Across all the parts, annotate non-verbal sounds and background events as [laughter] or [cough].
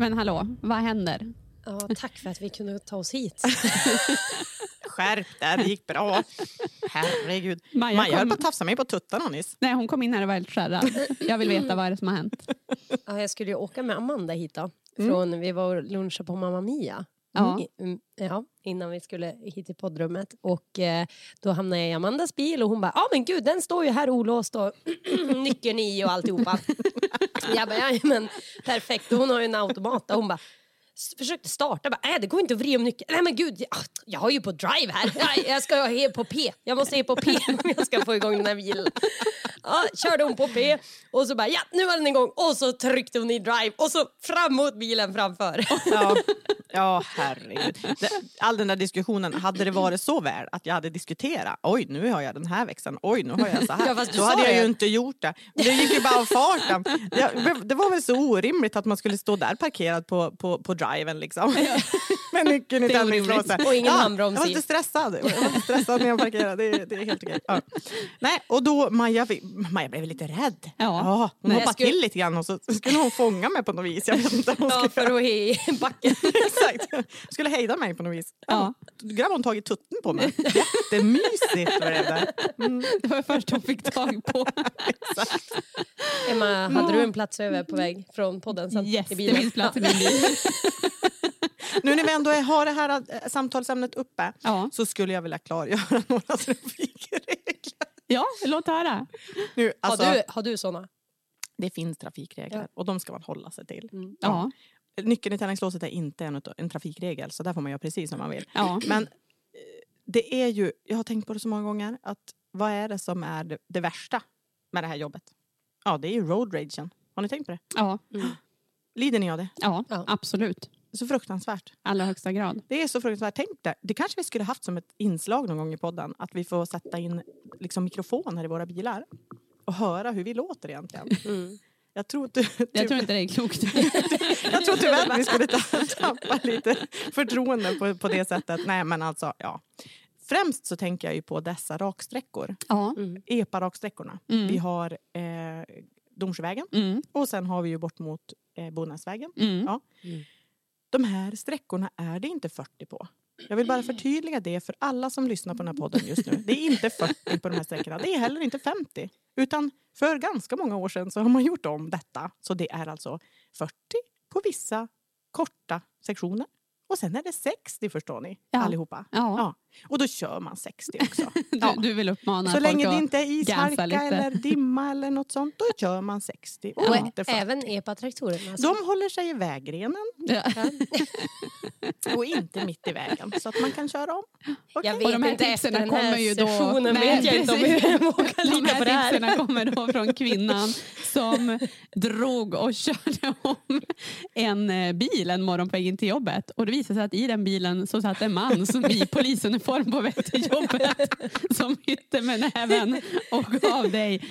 Men hallå, vad händer? Ja, tack för att vi kunde ta oss hit. [laughs] Skärp där, det gick bra. Herregud. Maja Maja, höll kom- på att tafsa mig på tuttarna nyss. Nej, hon kom in här och var helt skärrad. Jag vill veta vad är det som har hänt. Ja, jag skulle ju åka med Amanda hit då. Från, Vi var och lunchade på Mamma Mia. Ja. I- mm, ja, innan vi skulle hit till poddrummet. Och eh, då hamnade jag i Amandas bil och hon bara, ja ah, men gud den står ju här olåst och [clears throat] nyckeln i och alltihopa. [laughs] jag bara, ja men perfekt. Och hon har ju en automat och hon bara, försökte starta, bara, äh, det går inte att vrida om nyckeln. Nej men gud, jag, jag har ju på drive här. [laughs] Jag, jag ska ha på P. Jag måste ha på P [laughs] om jag ska få igång den här bilen. Ja, körde hon på P och så bara, ja nu var den igång. Och så tryckte hon i drive och så fram mot bilen framför. Ja, [laughs] ja herregud. All den där diskussionen, hade det varit så väl att jag hade diskuterat, oj nu har jag den här växeln, oj nu har jag så här. Ja, Då hade jag ju inte gjort det. Det gick ju bara av farten. Det, det var väl så orimligt att man skulle stå där parkerad på, på, på driven liksom. [laughs] [laughs] [laughs] Med nyckeln i Det är tändningslåset. Och ingen handbroms Jag var i. lite stressad. Jag var lite stressad när jag parkerade. Det, det är helt okej. Ja. Nej, och då Maja, fick- Maja blev lite rädd. Ja. hon Nej, hoppade jag skulle- till lite grann och så skulle hon fånga mig på något vis. Jag vet inte hon Ja, skulle för att [laughs] i backen. Exakt. Skulle hejda mig på något vis. Ja. Då grabbade hon tag i tutten på mig. Jättemysigt blev det. Mm, Det var först hon fick tag på. [laughs] exakt. Emma, hade du en plats över på väg från podden sen Yes, det bilen? finns plats i min bil. [laughs] Nu när vi ändå har det här äh, samtalsämnet uppe Ja. så skulle jag vilja klargöra [laughs] några trafikregler. ja, låt höra. Nu, alltså, har, du, har du såna? Det finns trafikregler Ja. och de ska man hålla sig till. Ja. Nyckeln i tändningslåset är inte en, en trafikregel så där får man göra precis som man vill. Ja. Men eh, det är ju, jag har tänkt på det så många gånger, att vad är det som är det, det värsta med det här jobbet? Ja, det är ju road ragen. Har ni tänkt på det? Ja. Lider ni av det? ja, Ja. absolut. Så fruktansvärt. allra högsta grad. Det är så fruktansvärt. Tänk det. Det kanske vi skulle haft som ett inslag någon gång i podden. Att vi får sätta in liksom, mikrofoner i våra bilar. Och höra hur vi låter egentligen. Jag tror, ty- Jag tror inte det är klokt. [laughs] jag tror tyvärr att vi skulle ta- tappa lite förtroende på, på det sättet. Nej men alltså, ja. Främst så tänker jag ju på dessa raksträckor. Ja. EPA-raksträckorna. Mm. Vi har eh, Domsjövägen Mm. och sen har vi ju bort mot eh, Bonäsvägen. Mm. Ja. De här sträckorna är det inte 40 på. Jag vill bara förtydliga det för alla som lyssnar på den här podden just nu. Det är inte 40 på de här sträckorna. Det är heller inte 50. Utan för ganska många år sedan så har man gjort om detta. Så det är alltså 40 på vissa korta sektioner. Och sen är det 60 förstår ni, Ja. allihopa. Ja. Och då kör man 60 också. [laughs] Du, Ja. du vill uppmana Så folk länge det inte är lite. eller dimma eller något sånt, då kör man 60 och Och inte 40. även epa-traktorerna. alltså. De håller sig i vägrenen Ja. [laughs] och inte mitt i vägen så att man kan köra om. Okej. Jag Och vet de här inte efter tipsen den här kommer ju då... sessionen Nej, vet jag inte om jag [laughs] vågar De lita på det här här. tipsen kommer då från kvinnan som drog och körde om en eh, bil en morgon på väg in till jobbet. Och det visade sig att i den bilen så satt en man som i polisuniform på väg till jobbet [laughs] som hytte med näven och gav dig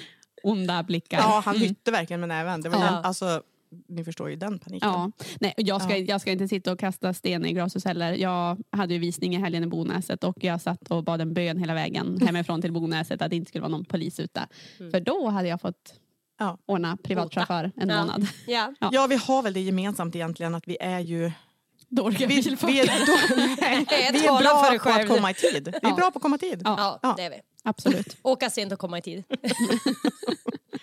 onda blickar. Ja, han Mm. hytte verkligen med näven. Det var Ja. den, alltså, ni förstår ju den paniken. Ja, nej, jag, ska, Ja. jag ska inte sitta och kasta sten i glashus heller. Jag hade ju visning i helgen i Bonäset och jag satt och bad en bön hela vägen [laughs] hemifrån till Bonäset att det inte skulle vara någon polis ute. För då hade jag fått Ja. ordna privatchaufför en Ja. månad. Ja. Ja. Ja, vi har väl det gemensamt egentligen att vi är ju... Dåliga Vi, vi, är, då, [laughs] nej, vi är bra för på att komma i tid. Vi är Ja. bra på att komma i tid. Ja. Ja, det är vi. Absolut. [laughs] Åka sent och komma i tid. [laughs]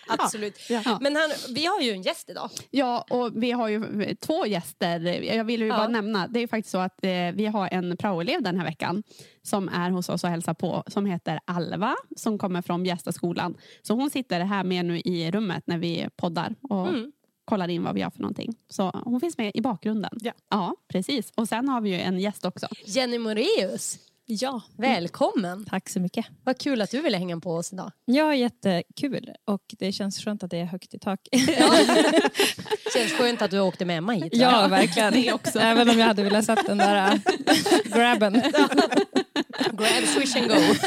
Absolut. Ja. Men han, vi har ju en gäst idag. Ja, och vi har ju två gäster. Jag vill ju Ja. bara nämna, det är ju faktiskt så att eh, vi har en praoelev den här veckan som är hos oss och hälsar på, som heter Alva, som kommer från Bjästaskolan. Så hon sitter här med nu i rummet när vi poddar och Mm. Kollar in vad vi gör för någonting. Så hon finns med i bakgrunden. Ja. precis. Och sen har vi ju en gäst också. Jenny Moreus, Ja, välkommen. tack så mycket. Vad kul att du ville hänga på oss idag. Ja, jättekul. Och det känns skönt att det är högt i tak. [laughs] Känns skönt att du åkte med Emma hit. ja, verkligen. Det också. Även om jag hade velat sett den där äh, grabben. Grab, swish and go. [laughs]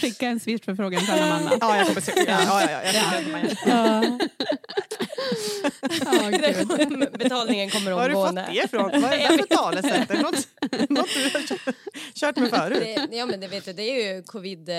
Skicka en switch-förfrågan till Amanda. Ja, jag kommer se. Ja, ja, ja, jag. Ja. Ja, [laughs] gud. Betalningen kommer Var har du fått omgående. det ifrån? Vad är det för talesätt? Något, något du har kört- kört med förut? Det, ja men det vet du, det är ju covid, eh,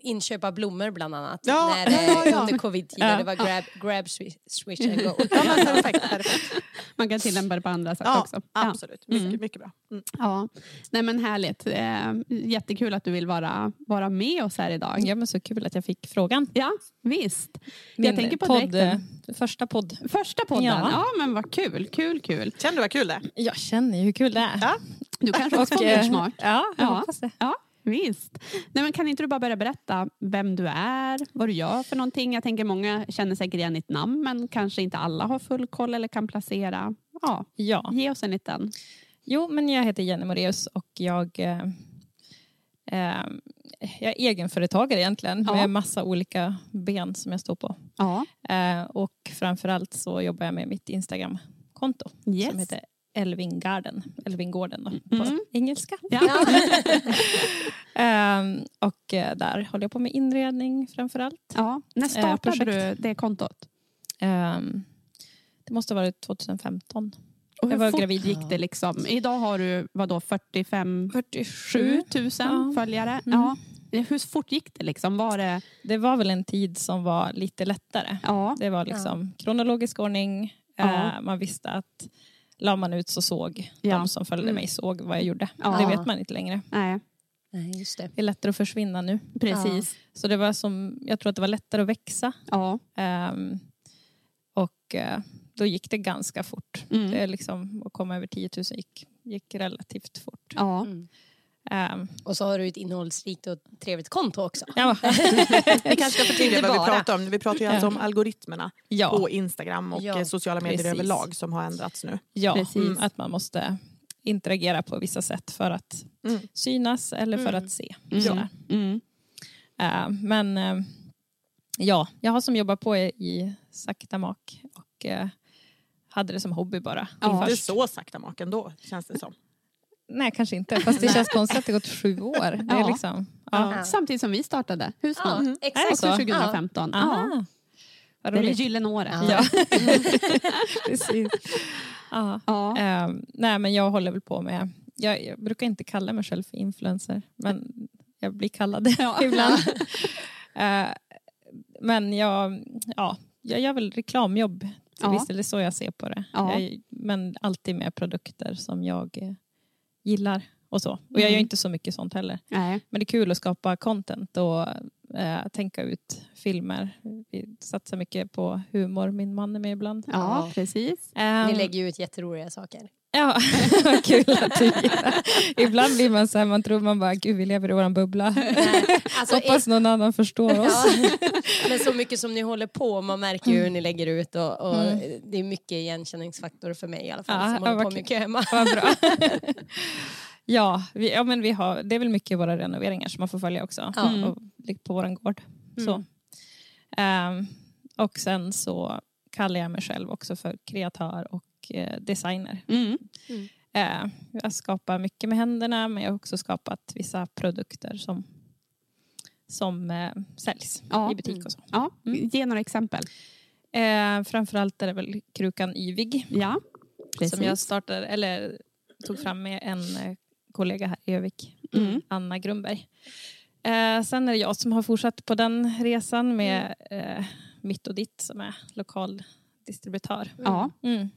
inköp av blommor bland annat. Ja, när, eh, ja, ja. Under covid-tiden, Ja. det var grab, grab swish, and go. [laughs] Ja, men perfekt, perfekt. Man kan tillämpa det på andra sätt Ja, också. absolut. Mycket, Mm. mycket bra. Mm. Ja, nej men härligt. Eh, jättekul att du vill vara, vara med oss här idag. ja, men så kul att jag fick frågan. Ja, visst. Min jag tänker på podd, direkten. eh, första podd. Första podden. Ja. Ja. men vad kul, kul, kul. Känner du vad kul det är? Jag känner ju hur kul det är. Ja. Du kanske också får eh, mer smak. Ja, jag Ja. hoppas det. Ja, visst. Nej, men kan inte du bara börja berätta vem du är, vad du gör för någonting? Jag tänker många känner säkert igen ditt namn, men kanske inte alla har full koll eller kan placera. Ja, Ja. ge oss en liten. Jo, men jag heter Jenny Moreus och jag, eh, jag är egenföretagare egentligen Ja. med massa olika ben som jag står på. Ja, Eh, och framförallt så jobbar jag med mitt Instagram-konto yes. som heter Elvin Garden, Elvin Gården då, på Mm. engelska. Ja. [laughs] Ehm, och eh, där håller jag på med inredning framförallt. ja. När Eh, startade du projekt. det kontot? Ehm, det måste ha varit 2015. Och hur Jag var fort gravid. gick det? Liksom? Idag har du vadå, 45 47. 000 Ja. följare. Mm. Ja. Hur fort gick det? Liksom? Var det Det var väl en tid som var lite lättare. ja. Det var liksom kronologisk ordning. Ja. Eh, man visste att la man ut så såg Ja. de som följde Mm. mig såg vad jag gjorde. Ja. Det vet man inte längre. Nej, Nej, just det. Det är lättare att försvinna nu. precis. Så det var som, jag tror att det var lättare att växa. Ja. Ehm, och eh, då gick det ganska fort. Mm. Det är liksom, att komma över 10 000 gick, gick relativt fort. Ja. Mm. Ehm, Och så har du ett innehållsrikt och trevligt konto också. ja. [laughs] Vi kanske ska förtydliga vad vi pratar om. Vi pratar ju alltså om algoritmerna ja, på Instagram och Ja, sociala medier precis. överlag som har ändrats nu. ja Precis. mm, att man måste interagera på vissa sätt för att Mm. synas eller för Mm. att se. Mm. Sådär. Mm. Eh, men eh, ja, jag har som jobbat på i, i sakta mak och eh, hade det som hobby bara. Ja. Inte så sakta maken då, känns det som. Nej, kanske inte. Fast det känns konstigt att det gått sju år. Det är Ja. liksom, ja. Ja. Samtidigt som vi startade Ja, Husman. Är det exakt. så? Också 2015. Ja. Det är det gyllene året. Ja. Ja, [laughs] precis. Ja. Ja. Ehm, nej, men jag håller väl på med... Jag, jag brukar inte kalla mig själv för influencer, men jag blir kallad det Ja. [laughs] ibland. Eh, men jag, ja, jag gör väl reklamjobb till Ja. viss del. Det är så jag ser på det. Ja. Jag, men alltid med produkter som jag eh, gillar och så. Och jag Mm. gör inte så mycket sånt heller. Nej. Men det är kul att skapa content och eh, tänka ut filmer. Vi satsar mycket på humor, min man är med ibland. Ja, Ja. precis. Ni Ehm, lägger ut jätteroliga saker. Ja, [laughs] vad kul att du gillar. Ibland blir man så här, man tror man bara, gud vi lever i våran bubbla. [laughs] Alltså, Hoppas någon annan förstår oss. Ja. [laughs] Men så mycket som ni håller på, man märker ju hur ni lägger ut och, och Mm. det är mycket igenkänningsfaktor för mig i alla fall Ja, som håller på vad mycket hemma. Vad bra. Ja, vi, ja men vi har, det är väl mycket våra renoveringar som man får följa också. Ja. Och, på vår gård. Så. Ehm, och sen så kallar jag mig själv också för kreatör och eh, designer. Mm. Eh, jag skapar mycket med händerna men jag har också skapat vissa produkter som, som eh, säljs Ja. i butik och så. Ja, ge några exempel. Eh, framförallt är det väl krukan Yvig Ja, precis. som jag startade, eller tog fram med en eh, kollega här i Övik, Mm. Anna Grundberg. Eh, sen är det jag som har fortsatt på den resan med eh, Mitt och Ditt som är lokal distributör. Ja. Mm.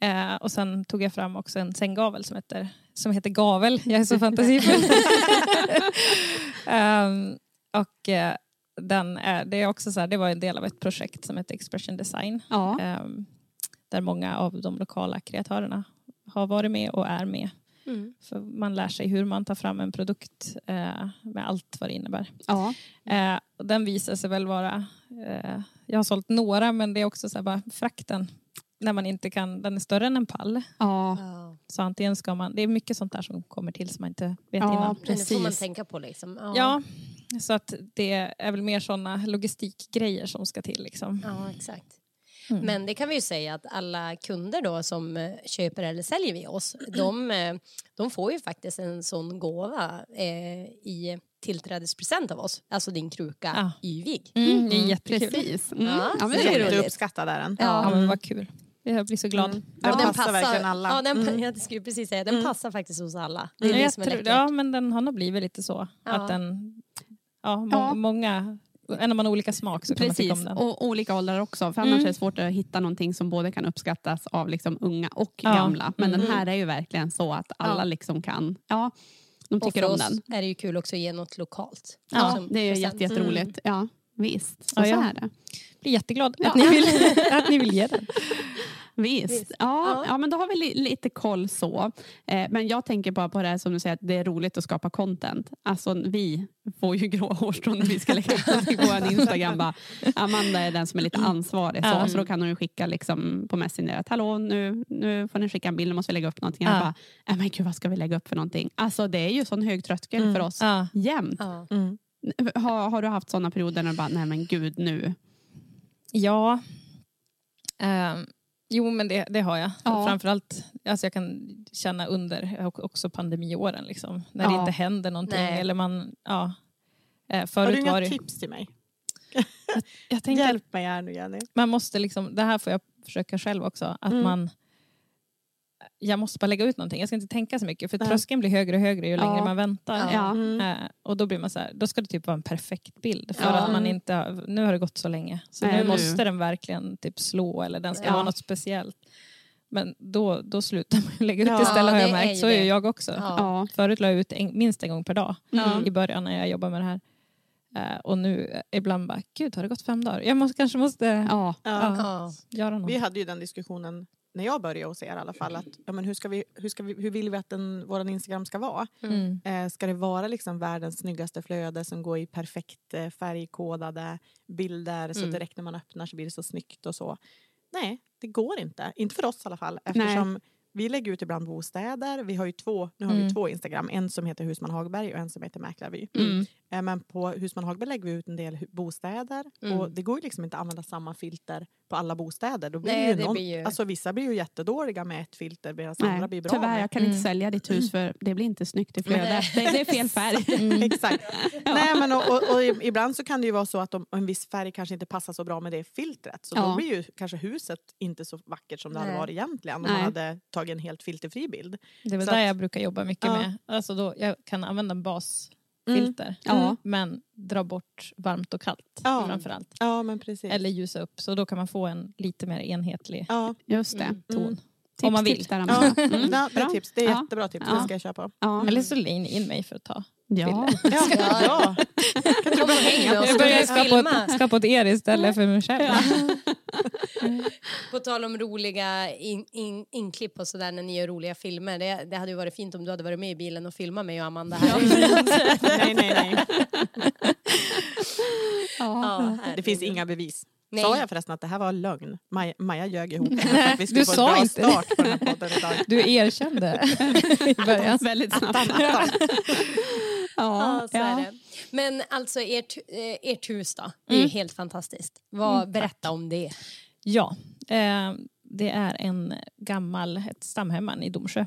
Eh, och sen tog jag fram också en sänggavel som heter, som heter Gavel. Jag är så fantasifull. [laughs] Ehm, och eh, den är, det, är också så här, det var en del av ett projekt som heter Expression Design. Ja. Ehm, där många av de lokala kreatörerna har varit med och är med. Mm. För man lär sig hur man tar fram en produkt eh, med allt vad det innebär. Ja. Eh, och den visar sig väl vara, eh, jag har sålt några men det är också så här bara frakten. När man inte kan, den är större än en pall. Ja. Ja. Så antingen ska man, det är mycket sånt där som kommer till som man inte vet Ja, innan. Men det får man Precis. tänka på liksom. Ja, så att det är väl mer sådana logistikgrejer som ska till liksom. Ja, exakt. Mm. Men det kan vi ju säga att alla kunder då som eh, köper eller säljer via oss, de, eh, de får ju faktiskt en sån gåva eh, i tillträdespresent av oss. Alltså din kruka Ja. Yvig. Mm, det är jättekul. Precis. Mm. Ja, Ja, men det är roligt. Jätteuppskattad är den. Ja, men vad kul. Jag blir så glad. Mm. Ja, Den passar verkligen alla. Ja, den, Mm. Jag skulle precis säga, den passar faktiskt hos alla. Det är Ja, det jag som är tror, ja, men den har nog blivit lite så. Ja. Att den, ja, må, Ja. många, när man har olika smak så kan man tycka Precis, om den. och olika åldrar också. För annars Mm. är det svårt att hitta någonting som både kan uppskattas av liksom unga och Ja. gamla. Men den Mm. här är ju verkligen så att alla Ja. liksom kan, ja, de Och tycker för om oss den. är det ju kul också att ge något lokalt. Ja, det är ju jätte, jätteroligt. Ja, visst, så, Ja, ja. så är det. Blir jätteglad Ja. att, ni vill, [laughs] att ni vill ge den. Visst. Visst. Ja, Ja. ja, men då har vi li- lite koll så. Eh, men jag tänker bara på det här som du säger, att det är roligt att skapa content. Alltså vi får ju gråa [laughs] hårstrån när vi ska lägga upp någonting på vår Instagram. Bara, Amanda är den som är lite ansvarig. Så, Ja. så då kan hon ju skicka liksom på Messenger att hallå nu, nu får ni skicka en bild, nu måste vi lägga upp någonting. Jag Ja. bara, äh, men gud vad ska vi lägga upp för någonting? Alltså det är ju sån hög tröskel Mm. för oss Ja. jämt. Ja. Mm. Har, har du haft såna perioder när du bara, nej men gud nu. Ja. Ehm, jo, men det, det har jag. Ja. Framförallt, alltså jag kan känna under också pandemiåren, liksom, när det Ja. inte händer någonting. Nej. Eller man, ja. Eh, Har du det, tips till mig? jag tänker, Hjälp mig här nu Jenny. man måste liksom, det här får jag försöka själv också, att Mm. man jag måste bara lägga ut någonting. Jag ska inte tänka så mycket för Nej. tröskeln blir högre och högre ju längre Ja. man väntar. Ja. Mm. Eh, och då blir man så här, då ska det typ vara en perfekt bild. För Ja. att man inte, har- nu har det gått så länge. Så Nej, nu nu. måste den verkligen typ slå eller den ska Ja. vara något speciellt. Men då, då slutar man lägga ut Ja, istället har jag är märkt. Så är ju jag också. Ja. Ja. Förut la jag ut en, minst en gång per dag Mm. i början när jag jobbade med det här. Eh, och nu eh, ibland bara, gud har det gått fem dagar? Jag måste, kanske måste Ja. Ja. Ja. göra något. Vi hade ju den diskussionen när jag började hos er i alla fall. Att, ja, men hur, ska vi, hur, ska vi, hur vill vi att den, vår Instagram ska vara? Mm. Eh, ska det vara liksom världens snyggaste flöde som går i perfekt eh, färgkodade bilder så Mm. direkt när man öppnar så blir det så snyggt och så. Nej, det går inte. Inte för oss i alla fall. Eftersom vi lägger ut ibland bostäder. Vi har ju två, nu har vi Mm. två Instagram. En som heter Husman Hagberg och en som heter Mäklarvy. Mm. Eh, Men på Husman Hagberg lägger vi ut en del bostäder. Mm. Och det går ju liksom inte att använda samma filter på alla bostäder. Då blir Nej, det ju någon, blir ju- Alltså, vissa blir ju jättedåliga med ett filter medan andra Nej, blir bra tyvärr, med. jag kan inte Mm. sälja ditt hus för det blir inte snyggt i flödet. Det, det är fel färg. [laughs] Exakt. [laughs] Nej, men och, och, och ibland så kan det ju vara så att om, en viss färg kanske inte passar så bra med det filtret. Så Ja. då blir ju kanske huset inte så vackert som det hade Nej. varit egentligen om Nej. man hade tagit en helt filterfri bild. Det är väl Så där att- jag brukar jobba mycket Ja. med. Alltså då, jag kan använda en basfilter. Ja. Men dra bort varmt och kallt Ja. framförallt. Ja, men precis. Eller ljusa upp. Så då kan man få en lite mer enhetlig ja. Just det. Mm. ton. Tips, Om man vill. tips där, Ja. Mm. Ja, det är, Bra. tips. det är Ja. jättebra tips, Ja. det ska jag köpa. Ja. Eller så ni in mig för att ta Ja. bilder. Ja, ja. Med oss. Jag börjar du skapa åt, skapa åt er istället för mig själv. På tal om roliga in, in, inklipp och sådär när ni gör roliga filmer. Det, det hade ju varit fint om du hade varit med i bilen och filmat mig och Amanda här. [laughs] nej, nej, nej. Ja, Det finns inga bevis. Nej. Sa jag förresten att det här var lögn? Maja, Maja ljög ihop att vi skulle du få en sa bra inte start på den här podden idag. Du erkände [laughs] i början. Väldigt snabbt. [laughs] Ja, så ja. är det. Men alltså ert, eh, ert hus då? Det är Mm. helt fantastiskt. Vad, berätta om det. Ja, eh, det är en gammal, ett stamhemman i Domsjö.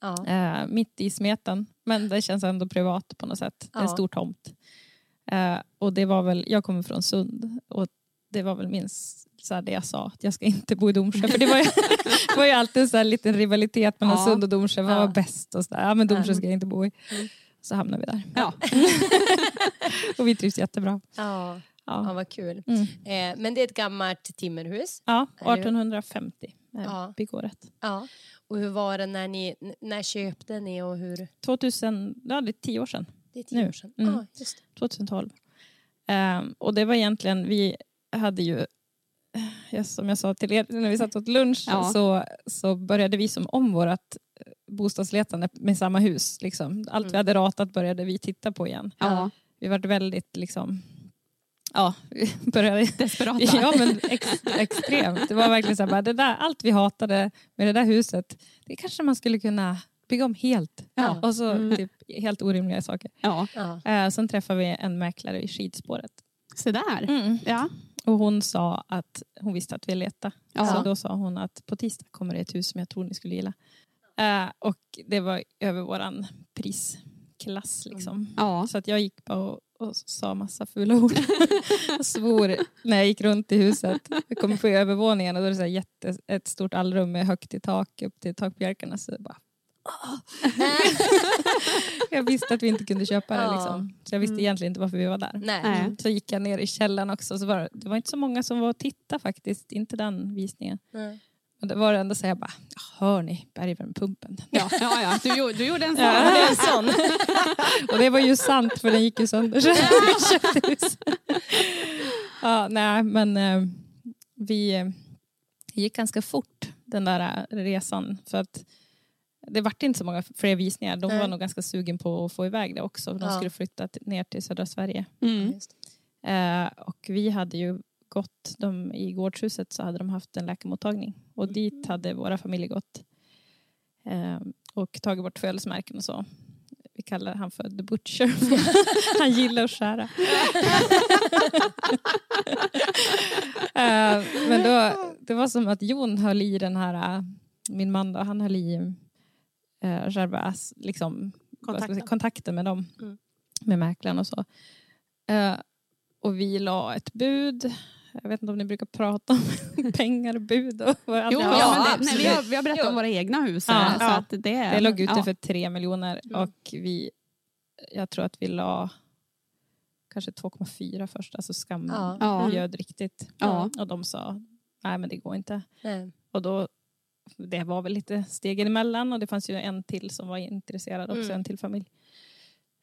Ja. Eh, mitt i smeten, men det känns ändå privat på något sätt. Det är en Ja. stor tomt. Eh, och det var väl, jag kommer från Sund och det var väl minst så det jag sa, att jag ska inte bo i Domsjö. För det var ju, det [laughs] var ju alltid en så liten rivalitet mellan Ja. Sund och Domsjö. Vad Ja. var bäst? Och så där. Ja, men Domsjö Mm. ska jag inte bo i. Mm. Så hamnade vi där. Ja. [laughs] och vi trivs jättebra. Ja. ja, Ja, vad kul. mm. Eh, men det är ett gammalt timmerhus. ja Eller- 1850 är Ja. byggåret. Ja. Och hur var det när ni, när köpte ni och hur? 2000, ja det är tio år sedan. Det är tio Nu. år sedan. Mm. Ja, just det. 2012. Ehm, och det var egentligen, vi hade ju, ja, som jag sa till er när vi satt åt lunch, Ja. så, så började vi som om vårt eh, bostadsletande med samma hus. Liksom. Allt vi Mm. hade ratat började vi titta på igen. Ja. Vi var väldigt liksom, ja, vi [laughs] började Desperata. Ja men ex, extremt. Det var verkligen så här, bara, det där, allt vi hatade med det där huset, det kanske man skulle kunna bygga om helt. Ja. Och så Mm. typ, helt orimliga saker. Ja. Ja. Eh, sen träffade vi en mäklare i skidspåret. Så där. Ja. Och hon sa att hon visste att vi letade. Ja. Så då sa hon att på tisdag kommer det ett hus som jag tror ni skulle gilla. Eh, och det var över våran prisklass liksom. Ja. Så att jag gick bara och, och sa massa fula ord. [laughs] och svor när jag gick runt i huset. Jag kom på övervåningen och då är det så här jätte, ett stort allrum med högt i tak upp till takbjälkarna. Så jag bara, [laughs] jag visste att vi inte kunde köpa det. Liksom. Så jag visste Mm. egentligen inte varför vi var där. Nej. Nej. Så gick jag ner i källaren också. Så var, det- det var inte så många som var och tittade faktiskt. Inte den visningen. Nej. Men det var ändå så jag bara, hör ni bergvärmepumpen? Ja, ja, ja. Du, du gjorde en [laughs] sån. Ja. Det en sån. [laughs] Och det var ju sant för den gick ju sönder. [laughs] Ja, nej, men eh, vi eh, gick ganska fort den där eh, resan. För att det vart inte så många fler visningar. De var nog ganska sugen på att få iväg det också. De Ja. skulle flytta ner till södra Sverige. Mm. Eh, och vi hade ju gått, de, i gårdshuset så hade de haft en läkarmottagning. Och Mm. dit hade våra familjer gått. Eh, och tagit bort födelsemärken och så. Vi kallar han för the butcher. [laughs] han gillar att skära. [laughs] eh, men då, det var som att Jon höll i den här, eh, min man då, han höll i eh, själva liksom, man säga, Kontakten. kontakten med dem. Mm. Med mäklaren och så. Eh, och vi la ett bud. Jag vet inte om ni brukar prata om [laughs] pengar och bud. Och Jo, ja, men det, nej, vi, har, vi har berättat Jo. om våra egna hus. Ja. Så Ja. att det, Det låg ute ja. för tre miljoner Mm. och vi, jag tror att vi la kanske 2,4 först. Alltså skam Ja. Ja. bjöd riktigt. Ja. Och de sa, nej men det går inte. Nej. Och då, det var väl lite stegen emellan och det fanns ju en till som var intresserad också, Mm. en till familj.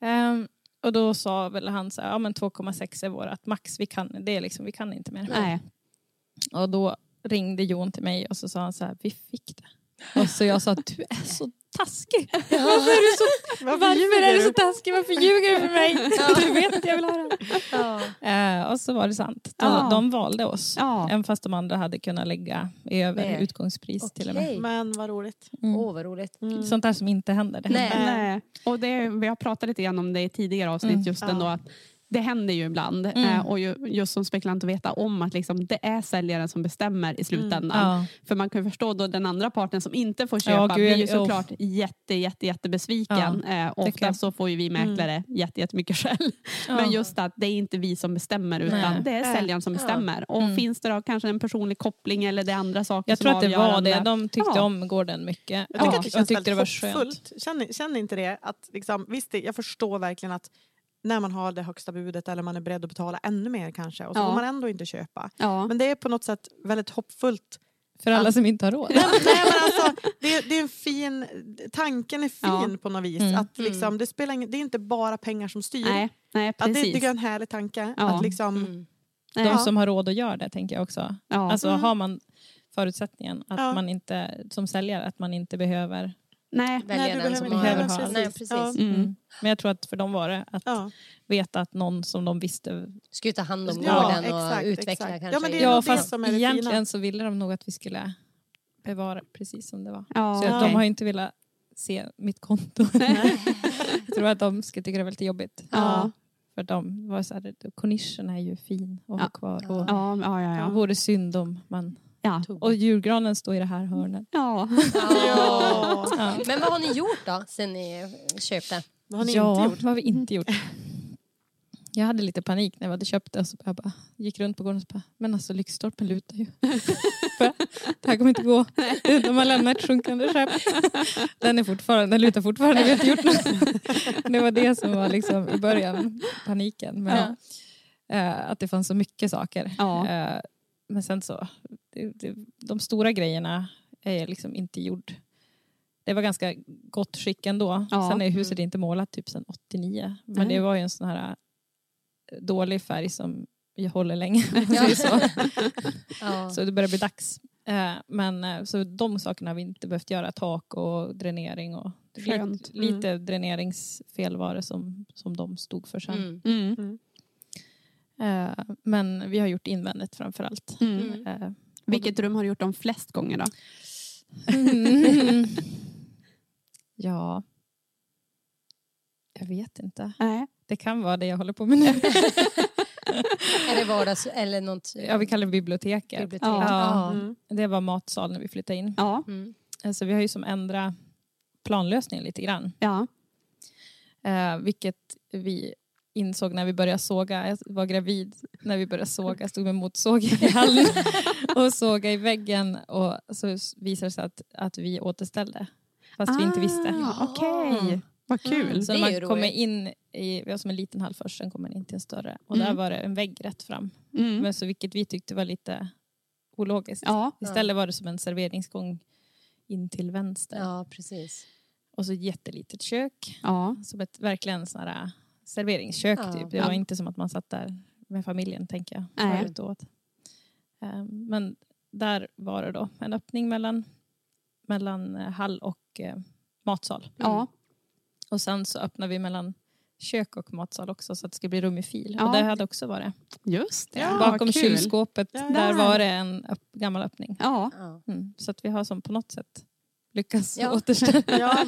Ehm, och då sa väl han så här, ja men 2,6 är vårt max, vi kan, det är liksom, vi kan inte mer. Nej. Och då ringde Jon till mig och så sa han så här, vi fick det. Och så jag sa, du är så taskig. [laughs] Varför är du så, Varför varför är du så taskig? Varför ljuger du för mig? [laughs] Du vet att jag vill ha det. Ja. Eh, och så var det sant. De, Ja. de valde oss. Ja. Även fast de andra hade kunnat lägga över Mer. utgångspris till och med. Men vad roligt. Mm. Åh, vad roligt. Mm. Sånt där som inte händer. Det Nej. händer. Nej. Och det, vi har pratat lite grann om det i tidigare avsnitt, Mm. just Ja. ändå att det händer ju ibland. Mm. Eh, och ju, just som spekulant att veta om att liksom, det är säljaren som bestämmer i slutändan. Ja. För man kan ju förstå då den andra parten som inte får köpa Ja, gud, blir ju ja. såklart jätte, jätte, jättebesviken. Eh, det kan- ofta så får ju vi mäklare jätte, jättemycket skäll. Ja. Men just att det är inte vi som bestämmer utan Nej. det är säljaren som Ja. bestämmer. Och Mm. finns det då kanske en personlig koppling eller det är andra saker Jag som tror att det var det. De tyckte Ja. om gården mycket. Jag tycker Ja, att det jag känns tyckte det var väldigt skönt. hoppfullt. Känner, känner inte det? Att liksom, visst, det, jag förstår verkligen att när man har det högsta budet eller man är beredd att betala ännu mer kanske och så Ja. får man ändå inte köpa. Ja. Men det är på något sätt väldigt hoppfullt. För alla som inte har råd. Nej, [laughs] men, nej, men alltså, det, det är en fin, tanken är fin Ja. på något vis. Mm. Att liksom, det, spelar ingen, det är inte bara pengar som styr. Nej, nej, Att det jag är en härlig tanke. Ja. Att liksom, Mm. De Ja. som har råd att göra det tänker jag också. Ja. Alltså Mm. har man förutsättningen att Ja. man inte, som säljare, att man inte behöver Nej. välja Nej, du den som behöver har... inte. Nej, Precis. precis. Ja. Mm. Mm. Men jag tror att för dem var det att Ja. veta att någon som de visste... Ju ta hand om Ja, gården och exakt, utveckla exakt. kanske. Ja, men det är Ja, nog det fast som är det egentligen fina. så ville de nog att vi skulle bevara precis som det var. Ja, Så Ja. de har ju inte velat se mitt konto. [laughs] [laughs] jag tror att de ska tycka det är väldigt jobbigt. Ja. För de var så här, kornischen är ju fin och Ja. kvar. Och Ja, ja, ja. Det ja. vore synd om man... ja. Och julgranen står i det här hörnet. ja. Ja. Ja. Men vad har ni gjort då sen ni köpte? Vad har ni ja, inte gjort? vad har vi inte gjort? Jag hade lite panik när vi hade köpt det så jag bara gick runt på gården och bara, men alltså lyktstolpen lutar ju. [laughs] Det här kommer inte gå. [laughs] De har lämnat ett sjunkande skepp. Den, är fortfarande, den lutar fortfarande, vi har inte gjort något. [laughs] Det var det som var liksom i början, paniken. Men, eh, att det fanns så mycket saker. Ja. Eh, men sen så, det, det, de stora grejerna är liksom inte gjord. Det var ganska gott skick ändå. Ja. Sen är huset inte målat typ sedan 89. Men Nej. det var ju en sån här eh, dålig färg som jag håller länge. [laughs] säger så. Ja. [laughs] så det börjar bli dags. Eh, Men eh, så de sakerna har vi inte behövt göra. Tak och dränering och Skönt. lite, lite dräneringsfel var det som, som de stod för sen. Mm. Mm. Eh, Men vi har gjort invändigt framför allt. Eh, Vilket rum har du gjort de flest gånger då? Mm. [laughs] ja. Jag vet inte. Nej. Det kan vara det jag håller på med nu. [laughs] Är det vardags eller något? ja, vi kallar det biblioteket. bibliotek? Ja. Ja. Mm. Det var matsal när vi flyttade in. Ja. Mm. Alltså, vi har ju som ändrat planlösningen lite grann. Ja. Eh, vilket vi insåg när vi började såga. Jag var gravid när vi började såga. Jag stod med motsåg i [laughs] hallen och såga i väggen. Och så visade det sig att, att vi återställde. Fast vi inte visste. Ah, Okej, vad kul. Så Det när är man kommer in i, vi har som en liten hall först, sen kommer man in till en större. Och Mm. där var det en vägg rätt fram. Mm. Men så vilket vi tyckte var lite ologiskt. Ja. Istället var det som en serveringsgång in till vänster. ja, precis. Och så ett jättelitet kök. Ja. Som ett verkligen sån här serveringskök Ja. typ. Det var inte som att man satt där med familjen tänker jag. Nej. Förut åt. Ehm, Men där var det då en öppning mellan, mellan eh, hall och eh, matsal. Ja. Och sen så öppnar vi mellan kök och matsal också så att det ska bli rum i fil. Ja. Och det hade också varit. Just det. Ja, Bakom kylskåpet, där Där. var det en upp, gammal öppning. Ja. Mm. Så att vi har som på något sätt lyckats Ja. återställa [laughs] Ja,